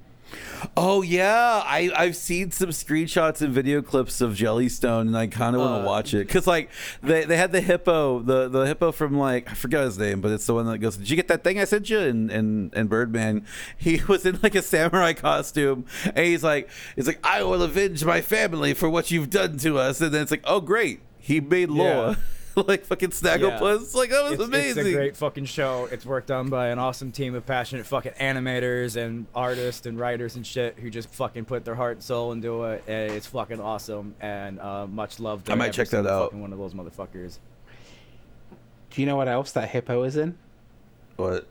Oh yeah, I I've seen some screenshots and video clips of Jellystone, and I kind of want to Uh, watch it. Because like they, they had the hippo, the the hippo from like I forgot his name, but it's the one that goes, "Did you get that thing I sent you?" And and and Birdman, he was in like a samurai costume, and he's like, he's like, "I will avenge my family for what you've done to us," and then it's like, "Oh great, he made Loa." like fucking Snagglepuss, like that was it's, amazing. It's a great fucking show. It's worked on by an awesome team of passionate fucking animators and artists and writers and shit who just fucking put their heart and soul into it. And it's fucking awesome and uh, much love. To I might check that out. Fucking one of those motherfuckers. Do you know what else that hippo is in? What?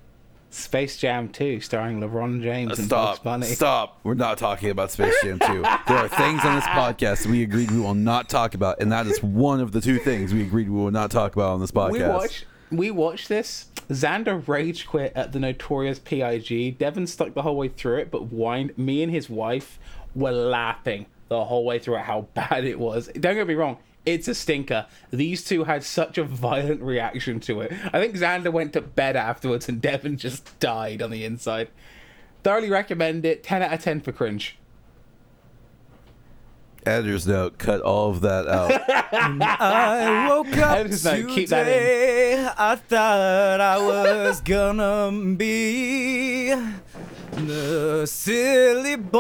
Space Jam 2, starring LeBron James and Bugs Stop. Bunny. Stop. We're not talking about Space Jam 2. there are things on this podcast we agreed we will not talk about, and that is one of the two things we agreed we will not talk about on this podcast. We watched we watched this. Xander rage quit at the notorious PIG. Devin stuck the whole way through it, but whined. Me and his wife were laughing the whole way through at how bad it was. Don't get me wrong. It's a stinker. These two had such a violent reaction to it. I think Xander went to bed afterwards and Devin just died on the inside. Thoroughly recommend it. 10 out of 10 for cringe. Editor's note, cut all of that out. I woke up Editor's note, keep that in. today. I thought I was gonna be the silly boy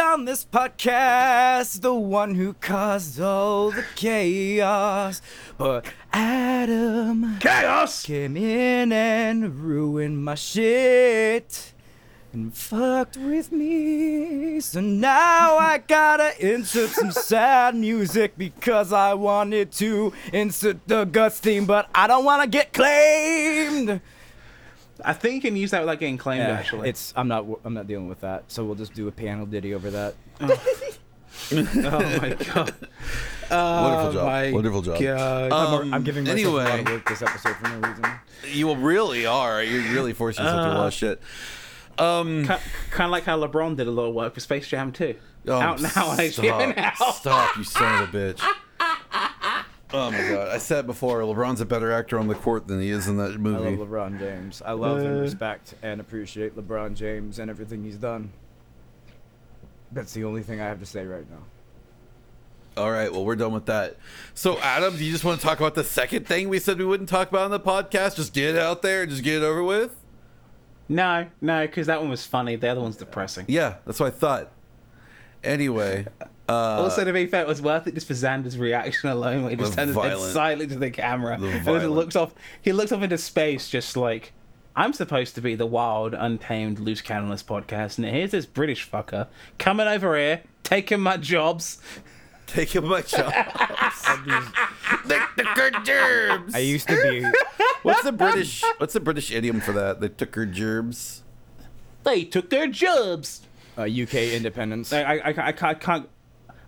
on this podcast, the one who caused all the chaos. But Adam Chaos! came in and ruined my shit. and fucked with me. So now I gotta insert some sad music because I wanted to insert the Guts theme, but I don't want to get claimed. I think you can use that without getting claimed. Yeah, actually, it's I'm not I'm not dealing with that. So we'll just do a piano ditty over that. oh my god. Oh Wonderful job. my Wonderful job. God. Um, I'm giving myself a lot anyway. of work this episode for no reason. You really are. You're really forcing yourself to Uh, a lot of shit. Um, kind of like how LeBron did a lot of work for Space Jam too. oh, Out now on HBO now. Stop, stop, you son of a bitch. Oh my god! I said before, LeBron's a better actor on the court than he is in that movie. I love LeBron James. I love and Uh, respect and appreciate LeBron James and everything he's done. That's the only thing I have to say right now. All right, well, we're done with that. So, Adam, do you just want to talk about the second thing we said we wouldn't talk about on the podcast? Just get it out there and just get it over with? No, no, because that one was funny. The other one's depressing. Yeah, that's what I thought. Anyway, uh, also, to be fair, it was worth it just for Xander's reaction alone. Where he just turns turned his head violent- silently to the camera the and then looks off. He looks off into space, just like I'm supposed to be the wild, untamed, loose cannonless podcast, and here's this British fucker coming over here, taking my jobs. taking my job. the, the good germs. I used to be. What's the British? What's the British idiom for that? They took her gerbs. They took their jobs. uh, UK independence. I, I, I, I can't,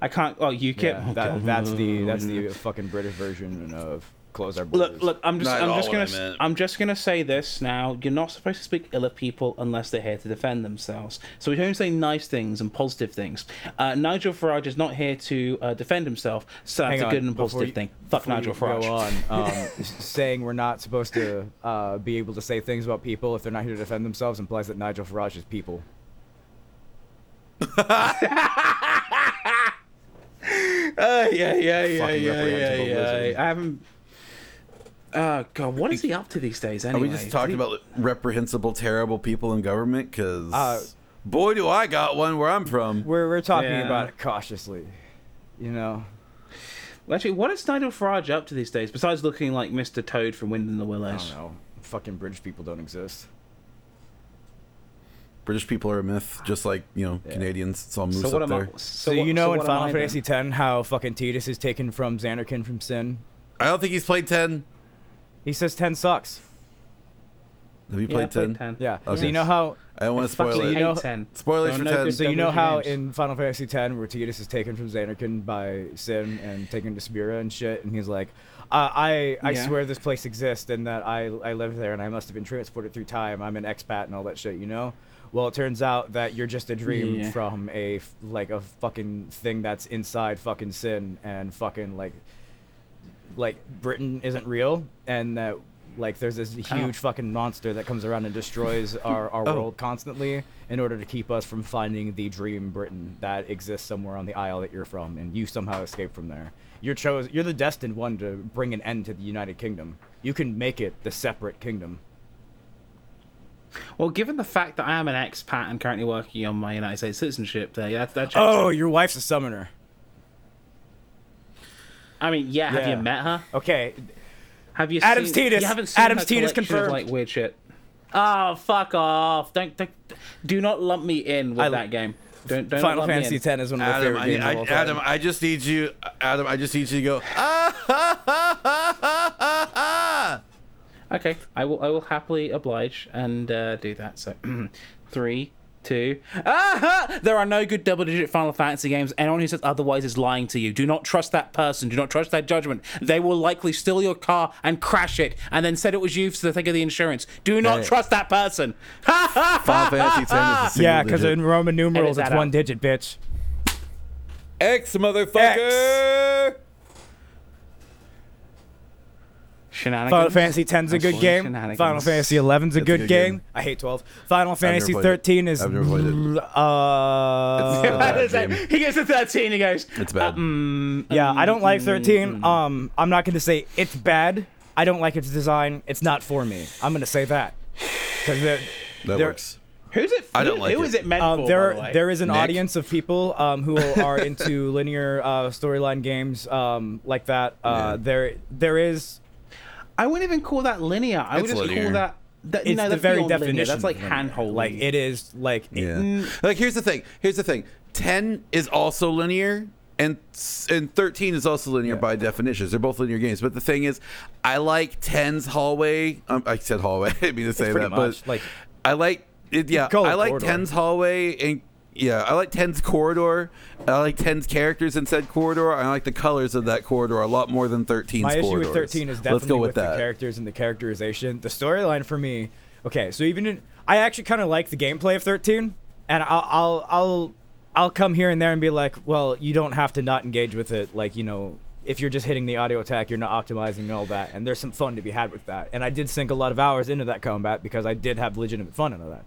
I can't, Oh, you Yeah, can't. that, that's the that's the fucking British version of close our borders. Look, look. I'm just, Not I'm just gonna, I meant. I'm just gonna say this now. You're not supposed to speak ill of people unless they're here to defend themselves. So we don't say nice things and positive things. Uh, Nigel Farage is not here to uh, defend himself, so that's Hang a on, good and before positive you- thing. Fuck Nigel you Farage. Go on. Um, saying we're not supposed to uh, be able to say things about people if they're not here to defend themselves implies that Nigel Farage is people. Uh, yeah, yeah, yeah, Fucking yeah, yeah, reprehensible yeah. lizard. I haven't. Oh god, what is he up to these days? Are Anyway, we just talking about reprehensible, terrible people in government? Because Uh, boy, do I got one where I'm from. We're we're talking Yeah. about it cautiously, you know. Actually, what is Nigel Farage up to these days? Besides looking like Mr. Toad from Wind in the I Willows. don't know. Fucking British people don't exist. British people are a myth, just like you know Yeah. Canadians. It's all moose So up am there. I? So, what- you know in Final Fantasy then? X how fucking Tidus is taken from Zanarkand from Sin. I don't think he's played ten. He says ten sucks. Have you played ten? 10. Yeah. Okay. So you know how I don't want to spoil fucking you it. hate know- 10. Spoilers No, for no ten. So you know how games. in Final Fantasy X, where Tidus is taken from Zanarkand by Sin and taken to Spira and shit, and he's like, uh, "I I Yeah. swear this place exists and that I I live there and I must have been transported through time. I'm an expat and all that shit, you know." Well, it turns out that you're just a dream Yeah. from a like a fucking thing that's inside fucking Sin and fucking like like Britain isn't real and that like there's this oh. huge Oh. fucking monster that comes around and destroys our, our Oh. world constantly in order to keep us from finding the dream Britain that exists somewhere on the isle that you're from and you somehow escape from there. You're chose you're the destined one to bring an end to the United Kingdom. You can make it the separate kingdom. Well, given the fact that I am an expat and currently working on my United States citizenship, there, that, that Oh, out. your wife's a summoner. I mean, yeah, have you met her? Okay. Have you? Adam's seen, Tidus. You haven't seen Adam's her Tidus collection of, confirmed. like weird shit. Oh, fuck off! Don't, don't do not lump me in with I- that game. Don't, don't Final lump me Fantasy in. X is one of my Adam, favorite I, games I, of all time. Adam, I just need you. Adam, I just need you to go. Ah, ha, ha. Okay, I will. I will happily oblige and uh, do that. So, three, two. Aha! There are no good double-digit Final Fantasy games. Anyone who says otherwise is lying to you. Do not trust that person. Do not trust that judgment. They will likely steal your car and crash it, and then said it was you for the sake of the insurance. Do not Hey. trust that person. Ha ha Final Fantasy X is a single yeah, because in Roman numerals it's that one out. digit, bitch. X motherfucker. Shenanigans. Final Fantasy X's a good Absolute game. shenanigans. Final Fantasy 11's a good, a good game. game. I hate 12. Final Fantasy never played it. 13 is I've never played it. uh It's- That bad is it. game. he gets to 13 he goes It's bad. mm, yeah, I don't like mm, 13. mm. Um I'm not going to say it's bad. I don't like its design. It's not for me. I'm going to say that. Cuz that there- works. who's it I don't who- like who it. is it meant um, for by there the way? there is an Nick? audience of people um, who are into linear uh, storyline games um, like that. Uh, Yeah. there there is I wouldn't even call that linear I would It's just linear. call that That, it's no, the that's very beyond linear. definition. That's like handhold. Like it is like Yeah. Mm. Like here's the thing. Here's the thing. Ten is also linear, and and thirteen is also linear Yeah. by definitions. They're both linear games. But the thing is, I like 10's hallway. Um, I said hallway. I didn't mean to say pretty that, much, but like- I like it. Yeah, I like corridor. 10's hallway and. Yeah, I like 10's corridor. I like 10's characters in said corridor. I like the colors of that corridor a lot more than 13's My issue corridors. with 13 is definitely Let's go with, with that. the characters and the characterization. The storyline for me, okay, so even in, I actually kind of like the gameplay of 13, and I'll, I'll I'll I'll come here and there and be like, well, you don't have to not engage with it. Like you know, if you're just hitting the auto attack, you're not optimizing and all that, and there's some fun to be had with that. And I did sink a lot of hours into that combat because I did have legitimate fun into that.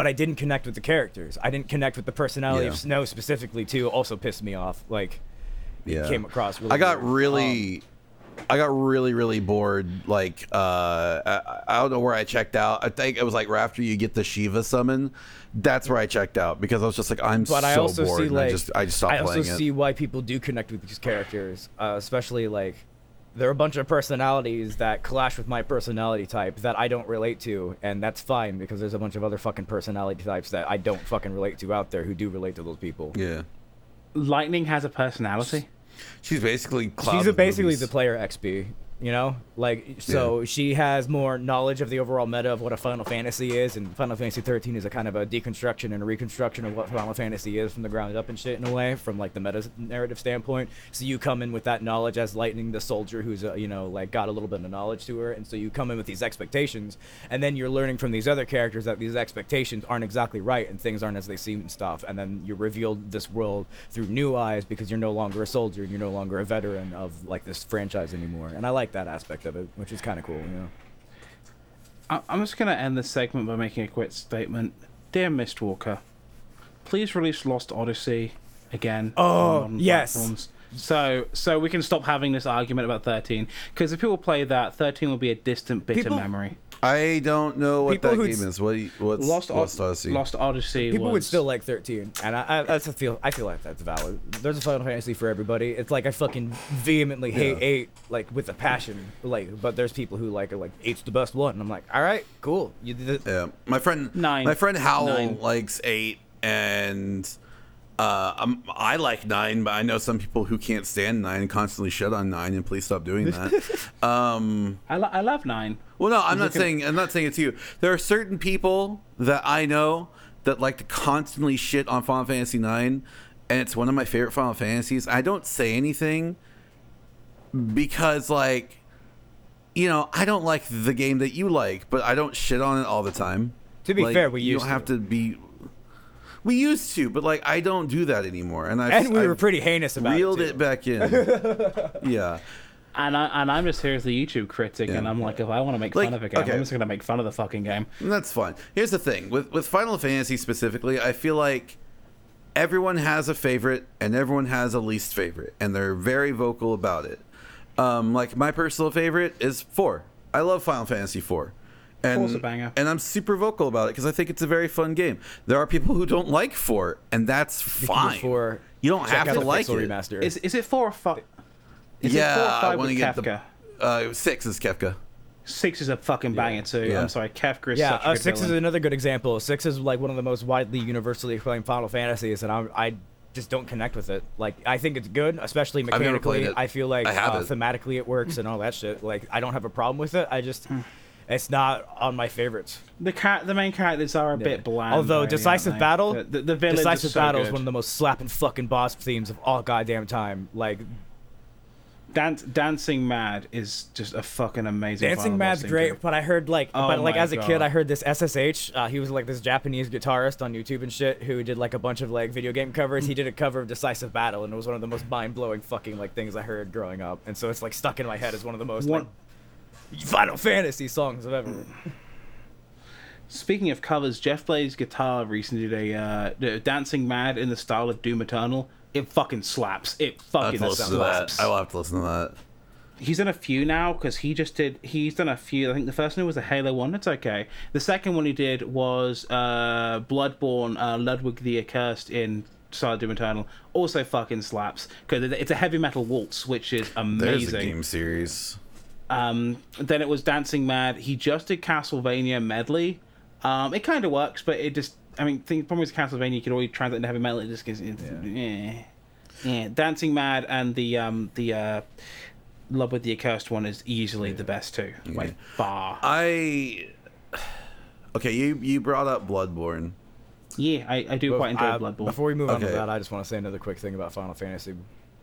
But I didn't connect with the characters. I didn't connect with the personality Yeah. of Snow specifically too. Also pissed me off. Like yeah. came across really I got weird. really, I got really, really bored. Like, uh, I, I don't know where I checked out. I think it was like right after you get the Shiva summon. That's where I checked out because I was just like, I'm but so I also bored. see like I just, I just stopped I also see it. why people do connect with these characters, uh, especially like there are a bunch of personalities that clash with my personality type that I don't relate to, and that's fine because there's a bunch of other fucking personality types that I don't fucking relate to out there who do relate to those people. Yeah, Lightning has a personality. she's basically Cloud She's basically movies. the player XP, you know? Like, so she has more knowledge of the overall meta of what a Final Fantasy is, and Final Fantasy 13 is a kind of a deconstruction and a reconstruction of what Final Fantasy is from the ground up and shit in a way, from like the meta narrative standpoint. So you come in with that knowledge as Lightning, the soldier who's, uh, you know, like got a little bit of knowledge to her, and so you come in with these expectations, and then you're learning from these other characters that these expectations aren't exactly right and things aren't as they seem and stuff, and then you're revealed this world through new eyes because you're no longer a soldier and you're no longer a veteran of like this franchise anymore, and I like that aspect of it, which is kind of cool, you know. I- I'm just going to end this segment by making a quick statement. Dear Mistwalker, please release Lost Odyssey again. Oh, on yes. platforms. So, so we can stop having this argument about 13. Because if people play that, 13 will be a distant, bitter People- memory. I don't know what People that game s- is. What? What's Lost, Lost, Od- Odyssey? Lost Odyssey. People was... would still like 13, and I, I that's a feel. I feel like that's valid. There's a Final Fantasy for everybody. It's like I fucking vehemently hate Yeah. eight, like with a passion. Like, but there's people who like are like eight's the best one. And I'm like, all right, cool. You did it. Yeah, my friend Nine. My friend Howell Nine. likes eight, and uh, um, I like nine, but I know some people who can't stand nine and constantly shut on nine. And please stop doing that. um, I, lo- I love 9. Well, no, I'm not saying I'm not saying it's you. There are certain people that I know that like to constantly shit on Final Fantasy nine, and it's one of my favorite Final Fantasies. I don't say anything because like you know I don't like the game that you like, but I don't shit on it all the time. To be Like, fair, we you used don't have to. to be. We used to, but like I don't do that anymore, and I And we were pretty heinous about reeled it. it, back in. yeah, And, I, and I'm just here as the YouTube critic, Yeah. and I'm like, if I want to make Like, fun of a game, okay. I'm just going to make fun of the fucking game. And that's fine. Here's the thing with with Final Fantasy specifically, I feel like everyone has a favorite and everyone has a least favorite, and they're very vocal about it. Um, like my personal favorite is four. I love Final Fantasy four. And, Four's a banger. and I'm super vocal about it because I think it's a very fun game. There are people who don't like four, and that's fine. Four, you don't have to like Pixel it. remaster. Is, is it 4 or 5? Is yeah, it 4 or 5 I want to get Kefka? the uh, six is Kefka. 6 is a fucking banger, too. Yeah. I'm sorry, Kefka is yeah, such a uh, good six is another good example. Six is like one of the most widely universally acclaimed Final Fantasies, and I'm, I just don't connect with it. Like, I think it's good, especially never played mechanically. it. I feel like I have uh, it. thematically it works and all that shit. Like, I don't have a problem with it. I just, it's not on my favorites. The car- the main characters are a Yeah. bit bland. Although really, Decisive aren't? Battle, the, the, the Decisive are so Battle is one of the most slapping fucking boss themes of all goddamn time. Like, Dan- Dancing Mad is just a fucking amazing. Song. Dancing Mad's great, but I heard like, Oh but like as a kid, I heard this SSH. Uh, he was like this Japanese guitarist on YouTube and shit who did like a bunch of like video game covers. He did a cover of Decisive Battle, and it was one of the most mind blowing fucking like things I heard growing up. And so it's like stuck in my head as one of the most One- like, Final Fantasy songs I've ever. Speaking of covers, Jeff Blade's guitar recently did a uh, Dancing Mad in the style of Doom Eternal. It fucking slaps. It fucking slaps. I will have to listen to that. He's done a few now because he just did. He's done a few. I think the first one was a Halo one. It's okay. The second one he did was uh, Bloodborne, uh, Ludwig the Accursed in of Doom Eternal. Also fucking slaps because it's a heavy metal waltz, which is amazing. There's a game series. Um, then it was Dancing Mad. He just did Castlevania Medley. Um, it kind of works, but it just. I mean, the problem with Castlevania, you could always translate into heavy metal. It just gets. Yeah. yeah. Dancing Mad and the um the uh, Ludwig the Accursed one is easily the best too, like far. I okay. You you brought up Bloodborne. Yeah, I, I do quite enjoy Uh, Bloodborne. Before we move on to that, I just want to say another quick thing about Final Fantasy.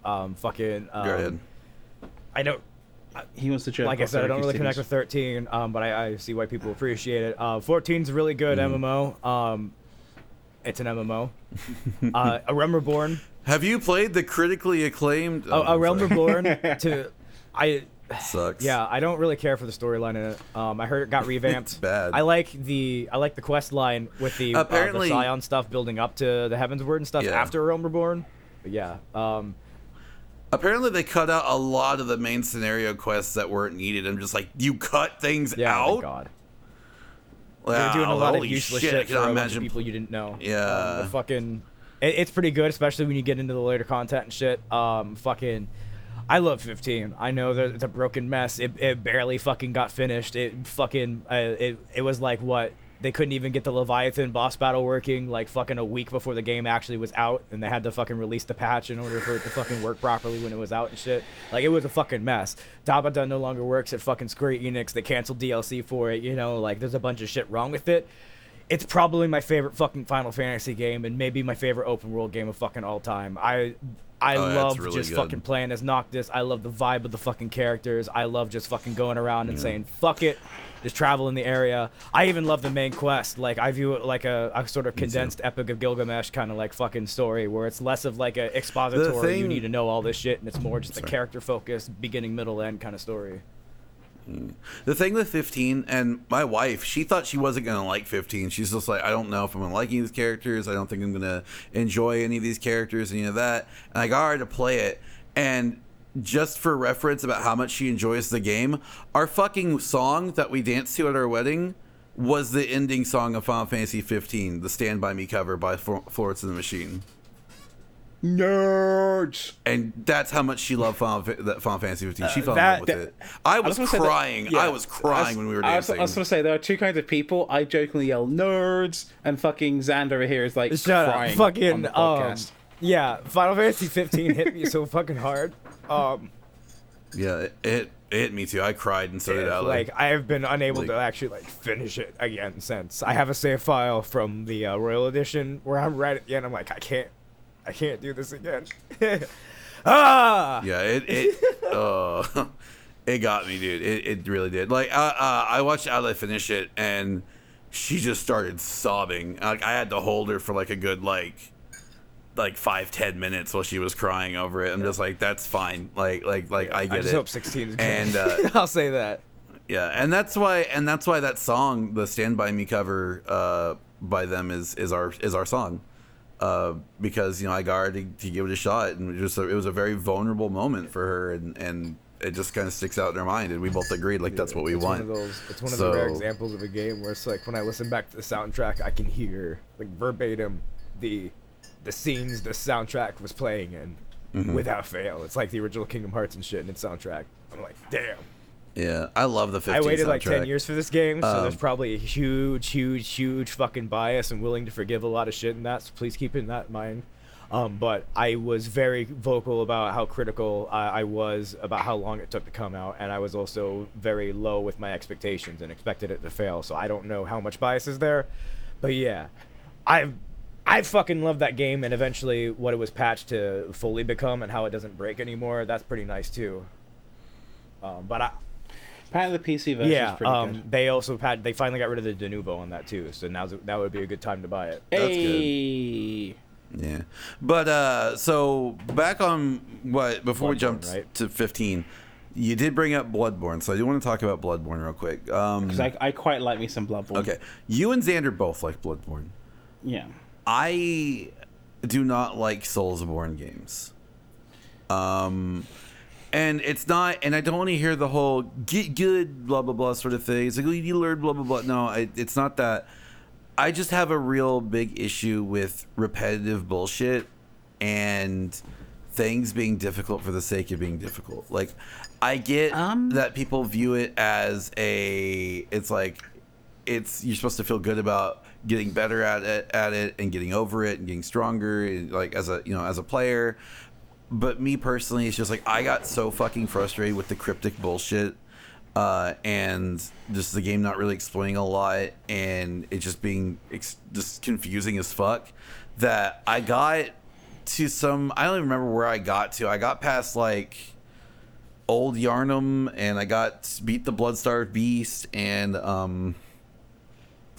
Um, fucking. Um, Go ahead. I don't. he wants to jerk like I said, I don't Syracuse really connect with 13, um, but I, I see why people appreciate it. Uh, 14's a really good Mm-hmm. MMO. Um, it's an MMO. uh, a Realm Reborn. Have you played the critically acclaimed? A, oh, a Realm sorry. Reborn. To, I. sucks. Yeah, I don't really care for the storyline in it. Um, I heard it got revamped. It's bad. I like the I like the quest line with the Apparently- uh, the Scion stuff building up to the Heavensward and stuff Yeah. after Realm Reborn. But yeah, um, Apparently, they cut out a lot of the main scenario quests that weren't needed. I'm just like, you cut things yeah, oh out. my god, Wow, they're doing a lot of useless shit, shit, I for a bunch of people you didn't know. Yeah. um, the fucking, it, it's pretty good, especially when you get into the later content and shit. Um, fucking. I love 15. I know that it's a broken mess. It, it barely fucking got finished. It fucking uh, it it was like what they couldn't even get the Leviathan boss battle working like fucking a week before the game actually was out, and they had to fucking release the patch in order for it to fucking work properly when it was out and shit. Like it was a fucking mess. Tabata no longer works at fucking Square Enix. They canceled DLC for it. You know, like there's a bunch of shit wrong with it. It's probably my favorite fucking Final Fantasy game, and maybe my favorite open world game of fucking all time. I I Oh, love really just good. fucking playing as Noctis. I love the vibe of the fucking characters. I love just fucking going around and saying fuck it, just travel in the area. I even love the main quest. Like I view it like a, a sort of condensed Epic of Gilgamesh kind of like fucking story, where it's less of like a expository. You need to know all this shit, and it's more just a character focused, beginning, middle, end kind of story. The thing with 15, and my wife, she thought she wasn't going to like 15. She's just like, I don't know if I'm going to like any of these characters. I don't think I'm going to enjoy any of these characters, any of that. And I got her to play it. And just for reference about how much she enjoys the game, our fucking song that we danced to at our wedding was the ending song of Final Fantasy 15, the Stand By Me cover by Florence and the Machine. Nerds. And that's how much she loved Final, Fa- that Final Fantasy 15. She fell in love with that- it. I was, gonna say that- crying. yeah. I was crying when we were dancing. I was going to say there are two kinds of people. I jokingly yell nerds, and fucking Xander over here is like Shut up, crying on fucking the um, yeah. Final Fantasy 15 hit me so fucking hard. Um, Yeah, it, it it hit me too. I cried and so did Yeah, like I have been unable Like- to actually like finish it again since I have a save file from the uh, Royal Edition where I'm right at the end. I'm like, I can't, I can't do this again. ah, yeah, it it uh, it got me, dude. It, it really did. Like uh, uh, I watched Ella finish it and she just started sobbing. Like I had to hold her for like a good like like five ten minutes while she was crying over it. I'm just like, that's fine. Like like like I I get just it. hope 16 is good. And, uh, I'll say that. Yeah, and that's why and that's why that song, the "Stand by Me" cover uh, by them is is our is our song, uh, because you know I got her to, to give it a shot, and it just it was a very vulnerable moment for her, and and it just kind of sticks out in her mind, and we both agreed like that's what we it's want. One of those, it's one of the rare examples of a game where it's like when I listen back to the soundtrack, I can hear like verbatim the the scenes the soundtrack was playing in Mm-hmm. without fail. It's like the original Kingdom Hearts and shit in its soundtrack. I'm like, damn. Yeah, I love the 15 I waited like 10 years for this game, so there's Um, probably a huge, huge, huge fucking bias and willing to forgive a lot of shit in that, so please keep in that in mind. Um, but I was very vocal about how critical I, I was about how long it took to come out, and I was also very low with my expectations and expected it to fail, so I don't know how much bias is there. But yeah, I I fucking love that game, and eventually what it was patched to fully become and how it doesn't break anymore, that's pretty nice too. Um, but I, Apparently, the PC version yeah, is pretty um, good. they also had they finally got rid of the Denuvo on that too, so now's that would be a good time to buy it. that's good. Hey, Yeah, but uh, so back on what before we Bloodborne, jumped right? to 15, you did bring up Bloodborne, so I do want to talk about Bloodborne real quick. Um, 'Cause I, I quite like me some Bloodborne. okay, you and Xander both like Bloodborne. Yeah. I do not like Soulsborne games. Um, and it's not, and I don't want to hear the whole get good, blah, blah, blah sort of thing. It's like, you learn, blah, blah, blah. No, I, it's not that. I just have a real big issue with repetitive bullshit and things being difficult for the sake of being difficult. Like, I get Um. that people view it as a. It's like, it's you're supposed to feel good about getting better at it, at it, and getting over it, and getting stronger, and, like as a you know as a player. But me personally, it's just like I got so fucking frustrated with the cryptic bullshit uh, and just the game not really explaining a lot and it just being ex- just confusing as fuck that I got to some I don't even remember where I got to. I got past like old Yharnam and I got beat the Bloodstarved Beast and um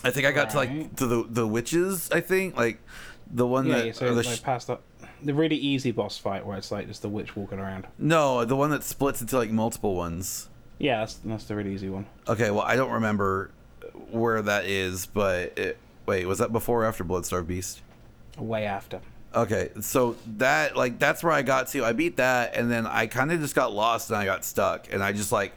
I think I got to like to the the witches, I think, like the one Yeah, that so or the like past that, the really easy boss fight where it's like just the witch walking around. no, the one that splits into like multiple ones. Yeah, that's, that's the really easy one. Okay, well, I don't remember where that is, but it, wait, was that before or after Blood-starved Beast? Way after. Okay, so that like that's where I got to. I beat that, and then I kind of just got lost and I got stuck, and I just like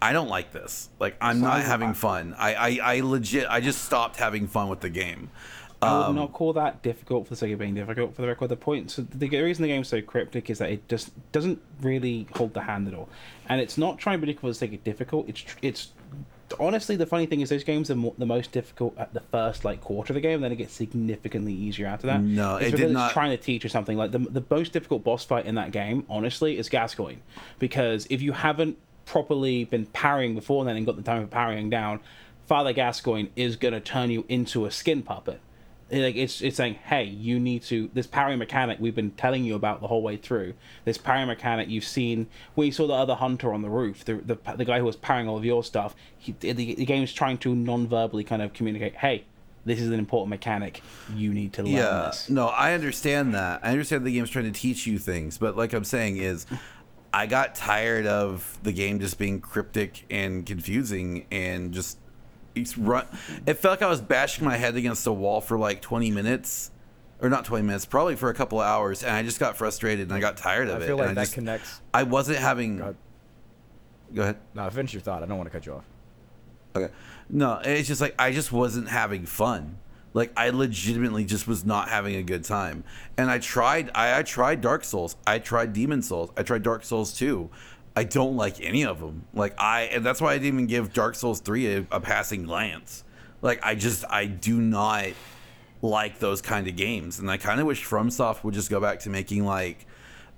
I don't like this. Like I'm not having fun. I I, I legit I just stopped having fun with the game. I would Um, not call that difficult for the sake of being difficult. For the record, the point, so the reason the game's so cryptic is that it just doesn't really hold the hand at all, and it's not trying to be difficult for the sake of difficult. It's it's honestly the funny thing is those games are mo- the most difficult at the first like quarter of the game, then it gets significantly easier after that. No, it's it did not- It's trying to teach you something. Like the the most difficult boss fight in that game, honestly, is Gascoigne, because if you haven't properly been parrying before then and got the time of parrying down, Father Gascoigne is gonna turn you into a skin puppet like it's it's saying hey you need to this parry mechanic we've been telling you about the whole way through this parry mechanic you've seen when you saw the other hunter on the roof the the, the guy who was parrying all of your stuff he, the, the game is trying to non-verbally kind of communicate hey this is an important mechanic you need to learn yeah, this no, I understand that. I understand the game's trying to teach you things, but like I'm saying is. I got tired of the game just being cryptic and confusing and just run. It felt like I was bashing my head against a wall for like 20 minutes, or not 20 minutes, probably for a couple of hours, and I just got frustrated and I got tired of I it. I feel like that just, connects. I wasn't having. God. Go ahead. No, finish your thought. I don't want to cut you off. Okay. No, it's just like I just wasn't having fun. Like I legitimately just was not having a good time. And I tried I, I tried Dark Souls. I tried Demon's Souls. I tried Dark Souls 2. I don't like any of them. Like I and that's why I didn't even give Dark Souls 3 a, a passing glance. Like I just I do not like those kind of games. And I kind of wish FromSoft would just go back to making like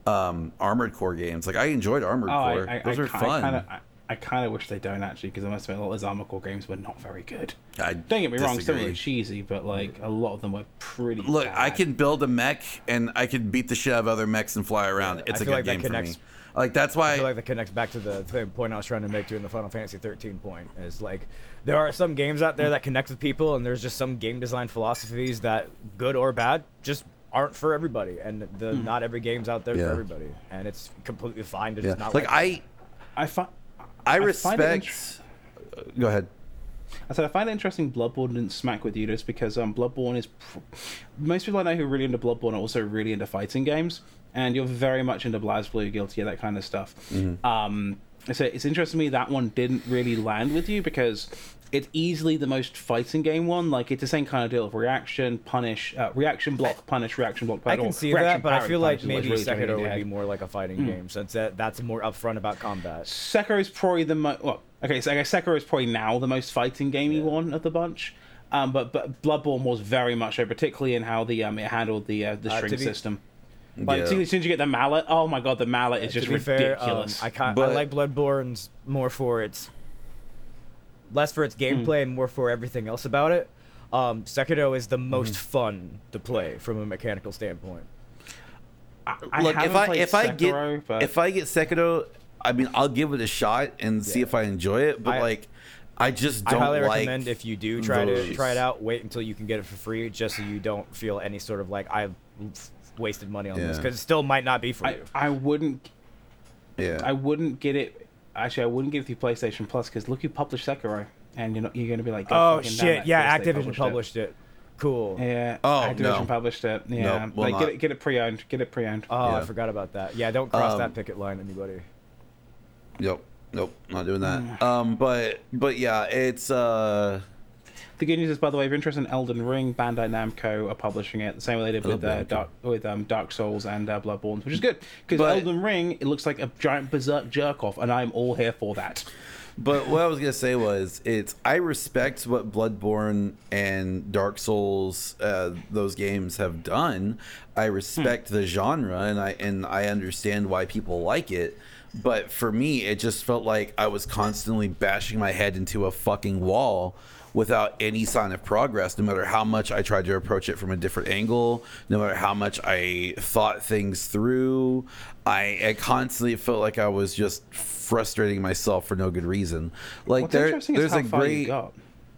um Armored Core games. Like I enjoyed Armored oh Core. I, I, those I, are fun. I kind of I, I kind of wish they don't actually because I must admit a lot of those Armored Core games were not very good I don't get me wrong some of them disagree. were cheesy but like a lot of them were pretty Look, I can build a mech and I can beat the shit out of other mechs and fly around. It's I a good like that game for me. Connects- Like that's why I feel like that connects back to the, the point I was trying to make during the Final Fantasy 13 point. Is like there are some games out there that connect with people, and there's just some game design philosophies that, good or bad, just aren't for everybody. And the not every game's out there Yeah. for everybody, and it's completely fine to yeah. just not like like. I I find I I find it respect. Go ahead. I said I find it interesting Bloodborne didn't smack with you just because um, Bloodborne is pr- most people I know who are really into Bloodborne are also really into fighting games, and you're very much into BlazBlue, Guilty, that kind of stuff. Um, so it's interesting to me that one didn't really land with you because it's easily the most fighting game one. Like it's the same kind of deal of reaction, punish, uh, reaction block, punish, reaction block. I can see reaction that, but I feel like punish is what's maybe really driving Sekiro would be more like a fighting game, since that, that's more upfront about combat. Sekiro is probably the most. Well, okay, so I guess Sekiro is probably now the most fighting gamey one of the bunch. Um, but but Bloodborne was very much so, particularly in how the um it handled the uh, the Uh, string to be- system. Like Yeah. as soon as you get the mallet, oh my god, the mallet is just to be fair, um, ridiculous. I, ca- I like Bloodborne's more for its less for its Hmm. gameplay and more for everything else about it. Um, Sekiro is the most Hmm. fun to play from a mechanical standpoint. I, I Look, if I played if I get but if I get Sekiro, I mean I'll give it a shot and see if I enjoy it. But I- like, I just don't I highly like. recommend if you do try to try it out, wait until you can get it for free, just so you don't feel any sort of like I wasted money on this because it still might not be for I, you. I wouldn't Yeah. I wouldn't get it. Actually, I wouldn't get it through PlayStation Plus because look who published Sekiro, and you're not, you're going to be like, Oh shit! Yeah, Activision published it. Cool. Yeah. Oh, Activision no. published it. Yeah. No, will like not. get it get it pre-owned. Get it pre-owned. Oh, I forgot about that. Yeah, don't cross Um, that picket line, anybody. Nope, nope, not doing Mm. that. Um, but but yeah, it's uh, The good news is, by the way, if you're interested in Elden Ring, Bandai Namco are publishing it the same way they did with uh, Dark with um, Dark Souls and uh, Bloodborne, which is good because Elden Ring it looks like a giant berserk jerk off, and I'm all here for that. But what I was gonna say was, it's I respect what Bloodborne and Dark Souls, uh, those games have done. I respect the genre, and I and I understand why people like it. But for me, it just felt like I was constantly bashing my head into a fucking wall without any sign of progress. No matter how much I tried to approach it from a different angle, no matter how much I thought things through, I, I constantly felt like I was just frustrating myself for no good reason. Like What's there, interesting there's is how a far you great, got.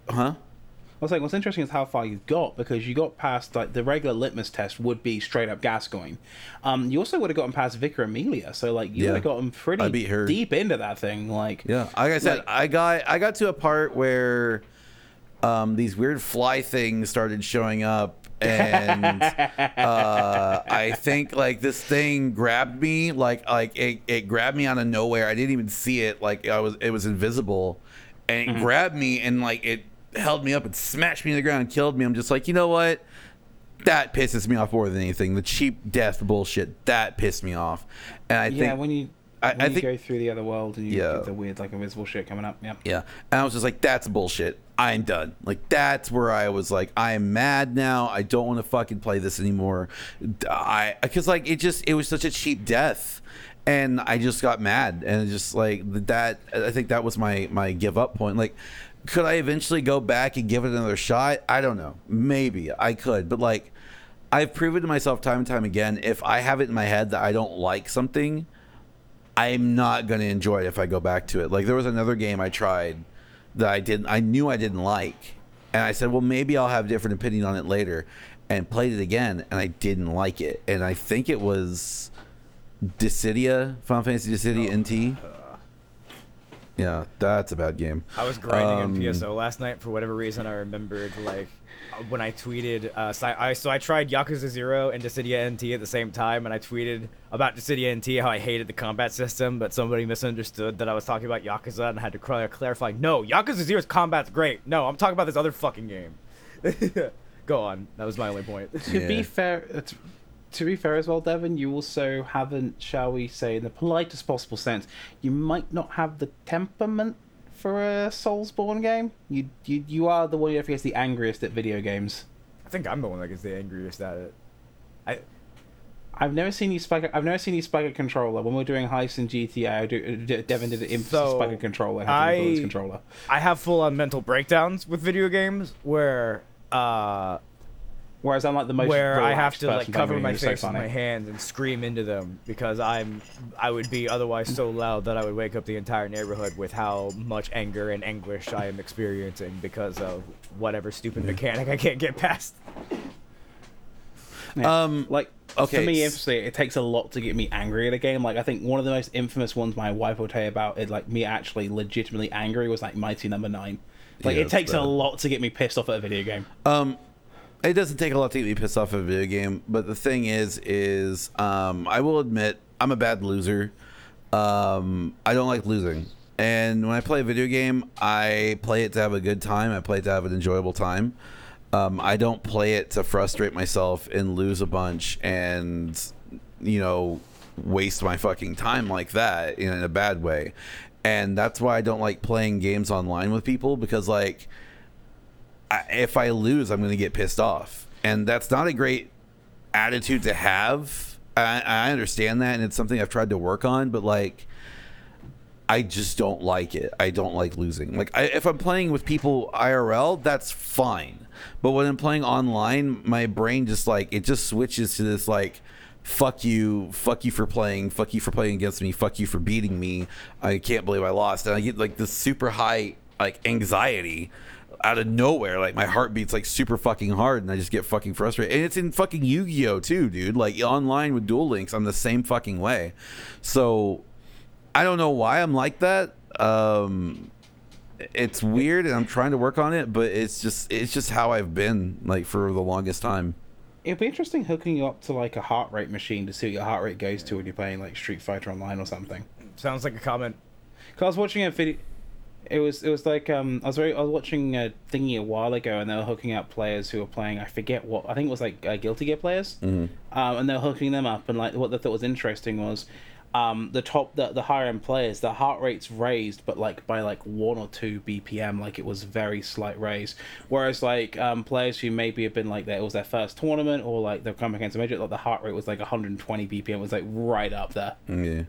huh? I was like, what's interesting is how far you got because you got past like the regular litmus test would be straight up Gascoigne. Um, you also would have gotten past Vicar Amelia, so like you Yeah. would have gotten pretty I beat her. deep into that thing. Like, Yeah, like I said, Like- I got I got to a part where um, these weird fly things started showing up, and uh, I think like this thing grabbed me, like like it, it grabbed me out of nowhere. I didn't even see it, like I was it was invisible, and it grabbed me and like it held me up and smashed me to the ground and killed me. I'm just like, you know what? That pisses me off more than anything. The cheap death bullshit that pissed me off, and I yeah, think when you I- when I you think- go through the other world and you Yeah. get the weird like invisible shit coming up. Yeah. Yeah. And I was just like, that's bullshit. I'm done. Like, that's where I was like, I am mad now. I don't want to fucking play this anymore. I, because like, it just, it was such a cheap death. And I just got mad. And just like that, I think that was my, my give up point. Like, could I eventually go back and give it another shot? I don't know. Maybe I could. But like, I've proven to myself time and time again, if I have it in my head that I don't like something, I'm not going to enjoy it if I go back to it. Like there was another game I tried that I didn't I knew I didn't like. And I said, "Well, maybe I'll have a different opinion on it later." And played it again and I didn't like it. And I think it was Dissidia, Final Fantasy Dissidia NT. Uh, Yeah, that's a bad game. I was grinding Um, on PSO last night for whatever reason. I remembered like when I tweeted. Uh, so, I, so I tried Yakuza Zero and Dissidia NT at the same time, and I tweeted about Dissidia NT how I hated the combat system, but somebody misunderstood that I was talking about Yakuza, and I had to cl- clarify. No, Yakuza Zero's combat's great. No, I'm talking about this other fucking game. Go on. That was my only point. To be fair, uh, t- to be fair as well, Devin, you also haven't, shall we say, in the politest possible sense, you might not have the temperament for a Soulsborne game. You you you are the one who gets the angriest at video games. I think I'm the one that gets the angriest at it. I I've never seen you spike. A, I've never seen you spike a controller. When we we're doing heists in GTA, I do, D- Devin did it in So, spike a controller. and had to rebuild his I- controller. I have full on mental breakdowns with video games where uh Whereas I'm like the most where I have to like cover my face so with my hands and scream into them because I'm I would be otherwise so loud that I would wake up the entire neighborhood with how much anger and anguish I am experiencing because of whatever stupid mechanic I can't get past. Yeah. Um, like okay, for me s- obviously it takes a lot to get me angry at a game. Like i think one of the most infamous ones my wife will tell you about is like me actually legitimately angry was like mighty number nine. Like Yeah, it that's takes a lot to get me pissed off at a video game. Um, it doesn't take a lot to get me pissed off of a video game, but the thing is, is um, I will admit I'm a bad loser. Um, I don't like losing, and when I play a video game, I play it to have a good time. I play it to have an enjoyable time. Um, I don't play it to frustrate myself and lose a bunch and you know waste my fucking time like that in a bad way. And that's why I don't like playing games online with people because like If I lose, I'm going to get pissed off, and that's not a great attitude to have. I, I understand that, and it's something I've tried to work on, but like, I just don't like it. I don't like losing. Like, I, if I'm playing with people IRL, that's fine, but when I'm playing online, my brain just like it just switches to this like. Fuck you, fuck you for playing, fuck you for playing against me, fuck you for beating me. I can't believe I lost. And I get like this super high like anxiety out of nowhere. Like my heart beats like super fucking hard, and I just get fucking frustrated. And it's in fucking Yu Gi Oh too, dude. Like online with Duel Links, I'm the same fucking way. So I don't know why I'm like that. Um, it's weird, and I'm trying to work on it, but it's just it's just how I've been like for the longest time. it'd be interesting hooking you up to like a heart rate machine to see what your heart rate goes to when you're playing like street fighter online or something Sounds like a comment. because i was watching a video It was it was like um I was very I was watching a thingy a while ago and they were hooking up players who were playing I forget what I think it was like uh, Guilty Gear players, um, and they were hooking them up and like what they thought was interesting was, um the top the the higher end players the heart rate's raised but like by like one or two BPM like it was very slight raise, whereas like um players who maybe have been like that it was their first tournament or like they've come against a major like the heart rate was like 120 BPM it was like right up there, Yeah.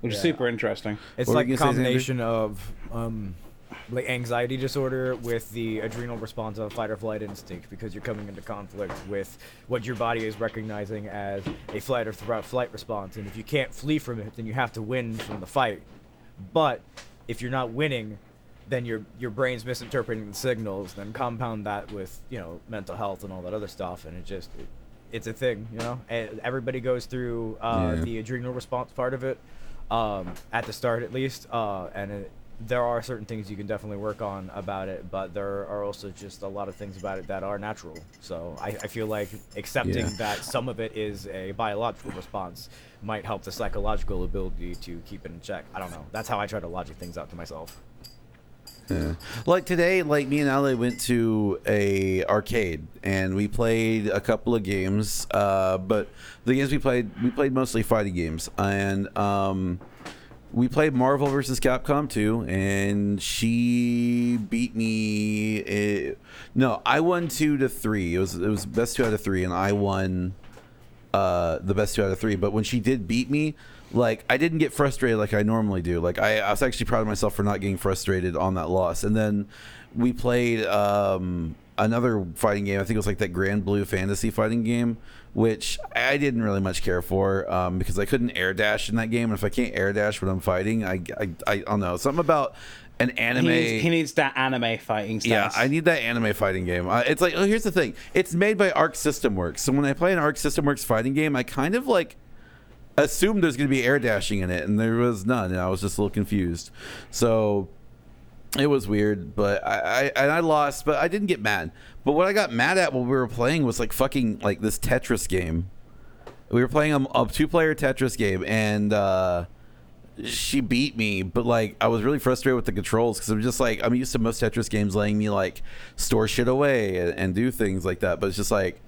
which is super interesting. It's What like you a gonna say, Xander? combination of um, like anxiety disorder with the adrenal response of fight or flight instinct because you're coming into conflict with what your body is recognizing as a flight or flight response, and if you can't flee from it, then you have to win from the fight. But if you're not winning, then your your brain's misinterpreting the signals. Then compound that with you know mental health and all that other stuff, and it just it, it's a thing, you know. And everybody goes through uh, Yeah. the adrenal response part of it um, at the start, at least, uh, and it, there are certain things you can definitely work on about it, but there are also just a lot of things about it that are natural. So I, I feel like accepting Yeah. that some of it is a biological response might help the psychological ability to keep it in check. I don't know. That's how I try to logic things out to myself. Yeah. Like today, like me and Ali went to a arcade and we played a couple of games. Uh, but the games we played, we played mostly fighting games, and um, we played Marvel versus Capcom 2, and she beat me. eh, no, I won two to three. It was it was best two out of three, and I won uh, the best two out of three. But when she did beat me, like I didn't get frustrated like I normally do. Like I, I was actually proud of myself for not getting frustrated on that loss. And then we played um, another fighting game. I think it was like that Granblue Fantasy fighting game, which I didn't really much care for um, because I couldn't air dash in that game. And if I can't air dash when I'm fighting, I, I, I don't know something about an anime. He needs, he needs that anime fighting stuff. Yeah. I need that anime fighting game. Uh, it's like, oh, here's the thing. It's made by Arc System Works. So when I play an Arc System Works fighting game, I kind of like assumed there's going to be air dashing in it, and there was none. And I was just a little confused. So it was weird, but I, I and I lost, but I didn't get mad. But what I got mad at when we were playing was like fucking like this Tetris game. We were playing a, a two-player Tetris game, and uh, she beat me. But like, I was really frustrated with the controls because I'm just like I'm used to most Tetris games letting me like store shit away and, and do things like that. But it's just like,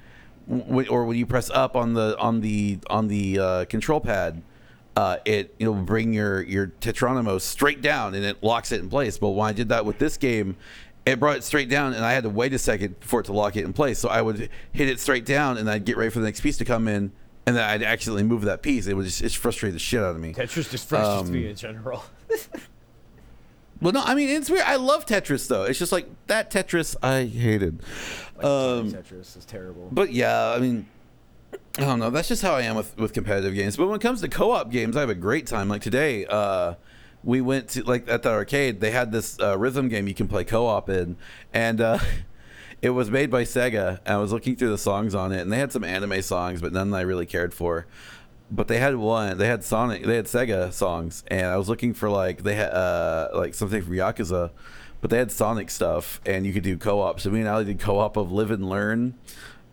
w- or when you press up on the on the on the uh, control pad, uh, it it'll bring your your Tetronimo straight down and it locks it in place. But when I did that with this game, it brought it straight down and I had to wait a second for it to lock it in place. So I would hit it straight down and I'd get ready for the next piece to come in. And then I'd accidentally move that piece. It was just, it's frustrated the shit out of me. Tetris just frustrates Um, me in general. Well, no, I mean it's weird. I love Tetris though. It's just like that Tetris I hated. Um, Tetris is terrible. But yeah, I mean, I don't know. That's just how I am with with competitive games. But when it comes to co-op games, I have a great time. Like today, uh, we went to like at the arcade. They had this uh, rhythm game you can play co-op in, and uh, it was made by Sega. I was looking through the songs on it, and they had some anime songs, but none that I really cared for. But they had one. They had Sonic. They had Sega songs, and I was looking for like they had uh, like something from Yakuza. But they had Sonic stuff, and you could do co-op. So me and Ali did co-op of Live and Learn,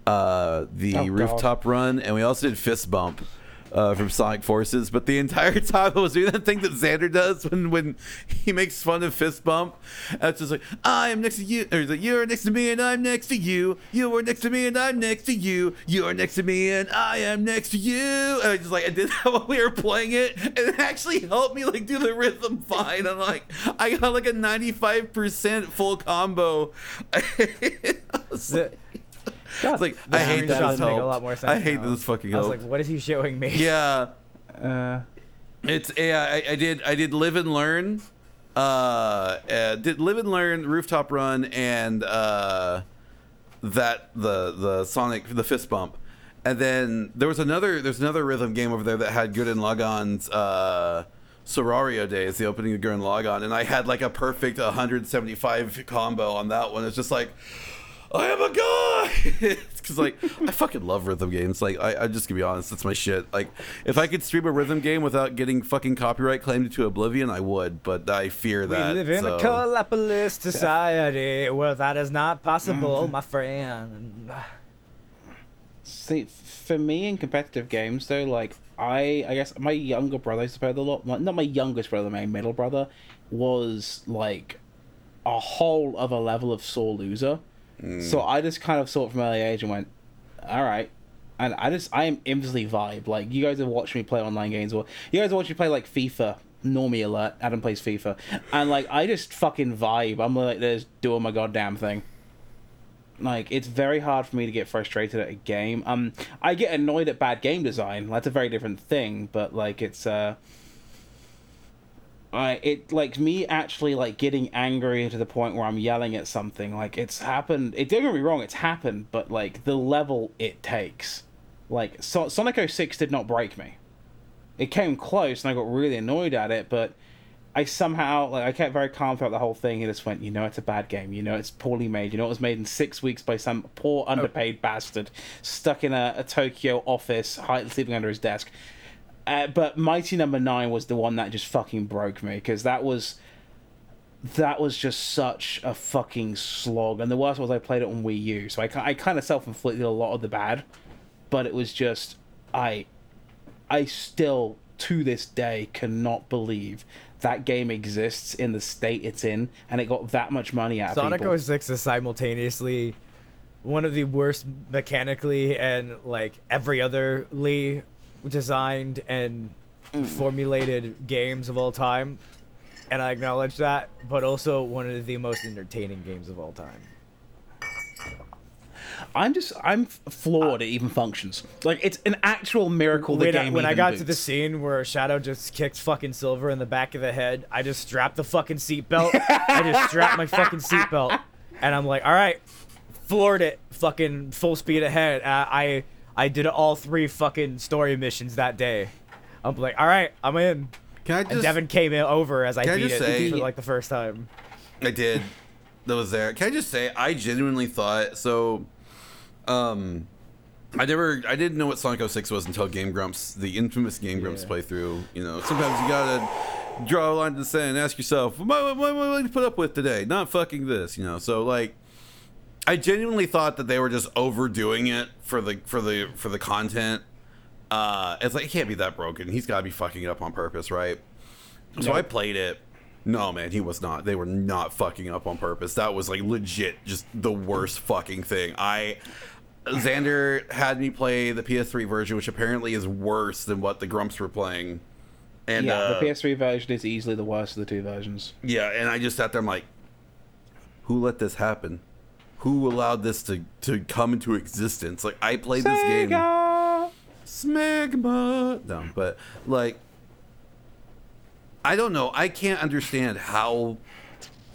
uh, the Oh, God. rooftop run, and we also did Fist Bump uh, from Sonic Forces. But the entire time I was doing that thing that Xander does when when he makes fun of Fist Bump. And it's just like I am next to you, or he's like you're next to me and I'm next to you. You are next to me and I'm next to you. You are next to me and I am next to you. And I just like I did that while we were playing it, and it actually helped me like do the rhythm fine. I'm like I got like a 95% full combo. I was The- it's like the I hate that this make a lot more sense I hate now. this fucking I was like, what is he showing me? yeah, Uh, it's yeah. I, I did I did live and learn. Uh, uh, did live and learn rooftop run and uh, that the the Sonic the fist bump, and then there was another there's another rhythm game over there that had Gurren Lagann's uh, Sorairo Days, the opening of Gurren Lagann, and I had like a perfect 175 combo on that one. It's just like. I am a guy. Because like I fucking love rhythm games. Like I, I just gonna be honest, that's my shit. Like if I could stream a rhythm game without getting fucking copyright claimed to oblivion, I would. But I fear that We live in so. a capitalist society where that is not possible, mm-hmm. my friend. see, for me in competitive games though, like I, I guess my younger brother used to play it a lot. Well, not my youngest brother, my middle brother, was like a whole other level of sore loser. So I just kind of saw it from early age and went, all right. And I just, I am infamously vibe. Like, you guys have watched me play online games, or you guys have watched me play, like, FIFA. Normie alert. Adam plays FIFA. And, like, I just fucking vibe. I'm like, just doing my goddamn thing. Like, it's very hard for me to get frustrated at a game. Um, I get annoyed at bad game design. That's a very different thing, but, like, it's, uh, I it like me actually like getting angry to the point where I'm yelling at something. Like it's happened. It don't get me wrong, it's happened, but like the level it takes, like so- Sonic 06 did not break me. It came close, and I got really annoyed at it, but I somehow like I kept very calm throughout the whole thing. And just went, you know, it's a bad game. You know, it's poorly made. You know, it was made in six weeks by some poor oh. underpaid bastard stuck in a, a Tokyo office, hi- sleeping under his desk. Uh, but Mighty Number Nine was the one that just fucking broke me because that was that was just such a fucking slog. And the worst was I played it on Wii U, so I, I kind of self inflicted a lot of the bad, but it was just I I still to this day cannot believe that game exists in the state it's in, and it got that much money out of Sonic 06 is simultaneously one of the worst mechanically and like every otherly designed and formulated games of all time. And I acknowledge that, but also one of the most entertaining games of all time. I'm just I'm floored it even functions. Like it's an actual miracle the when I, game. when I even got to the scene where Shadow just kicked fucking Silver in the back of the head, I just strapped the fucking seatbelt. I just strapped my fucking seatbelt, and I'm like, all right, floored it, fucking full speed ahead. Uh, I I did all three fucking story missions that day. I'm like, all right, I'm in. Can I And just? Devin came in over as I I beat just it say- for like the first time. I did. That was there. Can I just say I genuinely thought so. Um, I never, I didn't know what Sonic 06 was until Game Grumps, the infamous Game Grumps Yeah. playthrough. You know, sometimes you gotta draw a line in the sand and ask yourself, what am I willing to put up with today? Not fucking this, you know. So like, I genuinely thought that they were just overdoing it for the for the for the content. Uh, it's like it can't be that broken. He's got to be fucking it up on purpose, right? So I played it. No, man, he was not. They were not fucking up on purpose. That was like legit, just the worst fucking thing. I Xander had me play the PS3 version, which apparently is worse than what the Grumps were playing. And yeah, uh, the PS3 version is easily the worst of the two versions. yeah, and I just sat there. I'm like, who let this happen? Who allowed this to to come into existence? Like I played this game. Smegma. No, but like, I don't know. I can't understand how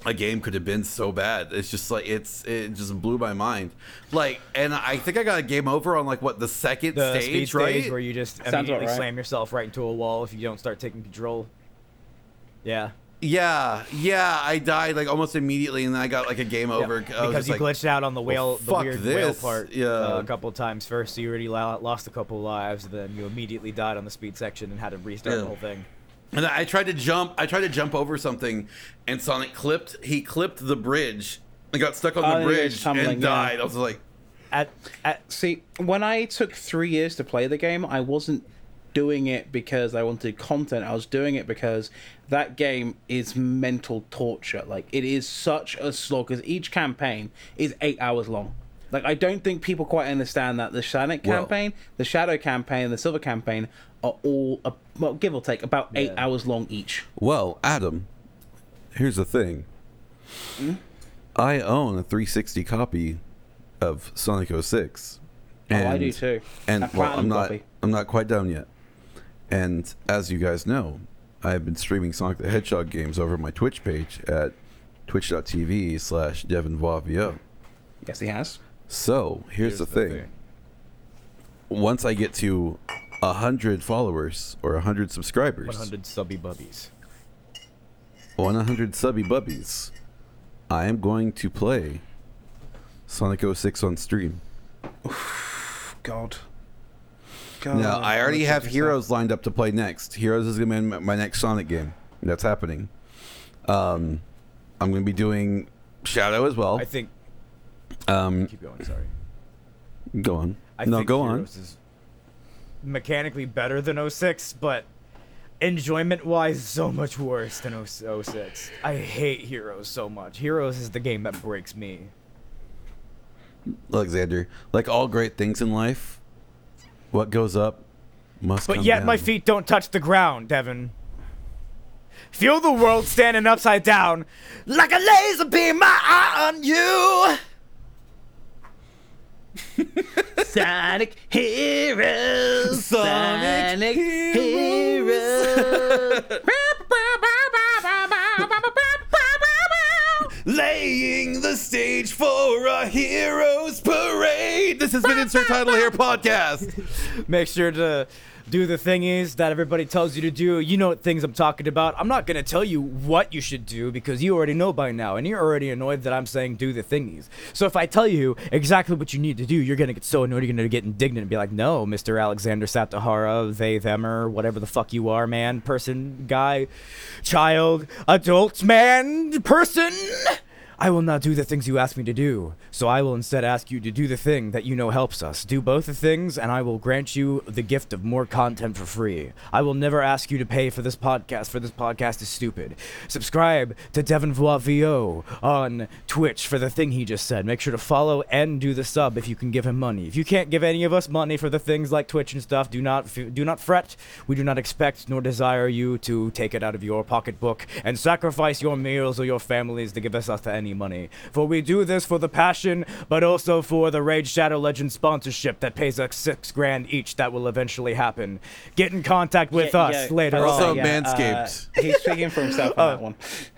a game could have been so bad. It's just like it's it just blew my mind. Like, and I think I got a game over on like what the second The stage, speed right? where you just Sounds immediately right. slam yourself right into a wall if you don't start taking control. Yeah. Yeah, yeah. I died like almost immediately, and then I got like a game over. I was because you like, glitched out on the whale, the fuck weird whale part, Yeah. uh, a couple times first. So you already lost a couple lives, then you immediately died on the speed section and had to restart Yeah. the whole thing. And I tried to jump. I tried to jump over something, and Sonic clipped. He clipped the bridge. and got stuck on Oh, the yeah, bridge tumbling, and yeah. died. I was like, At at See, when I took three years to play the game, I wasn't doing it because I wanted content. I was doing it because that game is mental torture. Like, it is such a slog because each campaign is eight hours long. Like, I don't think people quite understand that the Sonic Well- campaign, the Shadow campaign, the Silver campaign are all, uh, well, give or take, about eight Yeah. hours long each. "Well, Adam, here's the thing. I own a 360 copy of Sonic 06. oh, I do and- too. And well, I'm not. copy. I'm not quite done yet. And as you guys know, I've been streaming Sonic the Hedgehog games over my Twitch page at twitch.tv slash devinvoivio. Yes, he has. So here's, the, thing. Once I get to a hundred followers or a hundred subscribers, 100 subby bubbies. 100 subby bubbies, I am going to play Sonic 06 on stream. God. God. Now, I already have. Heroes lined up to play next. Heroes is going to be my- next Sonic game. That's happening. Um, I'm going to be doing Shadow as well. I think. Um, Keep going. Sorry. go on. I no, think go on. Heroes Is mechanically better than 06, but enjoyment wise, so much worse than 06. I hate Heroes so much. Heroes is the game that breaks me. Alexander, like all great things in life, what goes up must But come yet my feet don't touch the ground, Devin. Feel the world standing upside down like a laser beam my eye on you. Sonic Heroes. Sonic Heroes. Laying the stage for a heroes parade. This has been Insert Title Here podcast. Make sure to do the thingies that everybody tells you to do. You know what things I'm talking about. I'm not gonna tell you what you should do because you already know by now, and you're already annoyed that I'm saying do the thingies. So if I tell you exactly what you need to do, you're gonna get so annoyed you're gonna get indignant and be like, "No, Mr. Alexander Satahara, they, them, or whatever the fuck you are, man, person, guy, child, adult, man, person." I will not do the things you ask me to do, so I will instead ask you to do the thing that you know helps us. Do both the things, and I will grant you the gift of more content for free. I will never ask you to pay for this podcast, for this podcast is stupid. Subscribe to Devin Voix VO on Twitch for the thing he just said. Make sure to follow and do the sub if you can give him money. If you can't give any of us money for the things like Twitch and stuff, do not do not fret. We do not expect nor desire you to take it out of your pocketbook and sacrifice your meals or your families to give us us any money. For we do this for the passion, but also for the Raid Shadow Legends sponsorship that pays us six grand each. That will eventually happen. Get in contact with Yeah, us yeah, later Also, on. uh, Manscaped. he's speaking for himself on that one.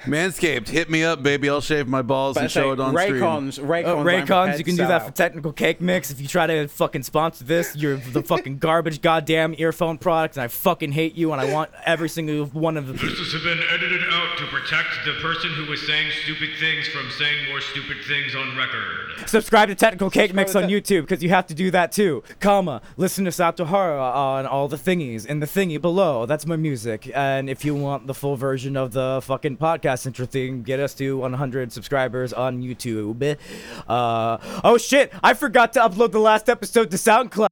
Manscaped, hit me up, baby. I'll shave my balls But and show say, it on stream. Raycons, Raycons, Oh, Raycons, you can do that for technical cake mix. If you try to fucking sponsor this, you're the fucking garbage goddamn earphone product, and I fucking hate you, and I want every single one of the. This has been edited out to protect the person who was saying stupid things from saying more stupid things on record. Subscribe to Technical Cake Mix on YouTube because you have to do that too. Comma, listen to Satohara on all the thingies in the thingy below. That's my music. And if you want the full version of the fucking podcast intro thing, get us to 100 subscribers on YouTube. Uh, oh shit, I forgot to upload the last episode to SoundCloud.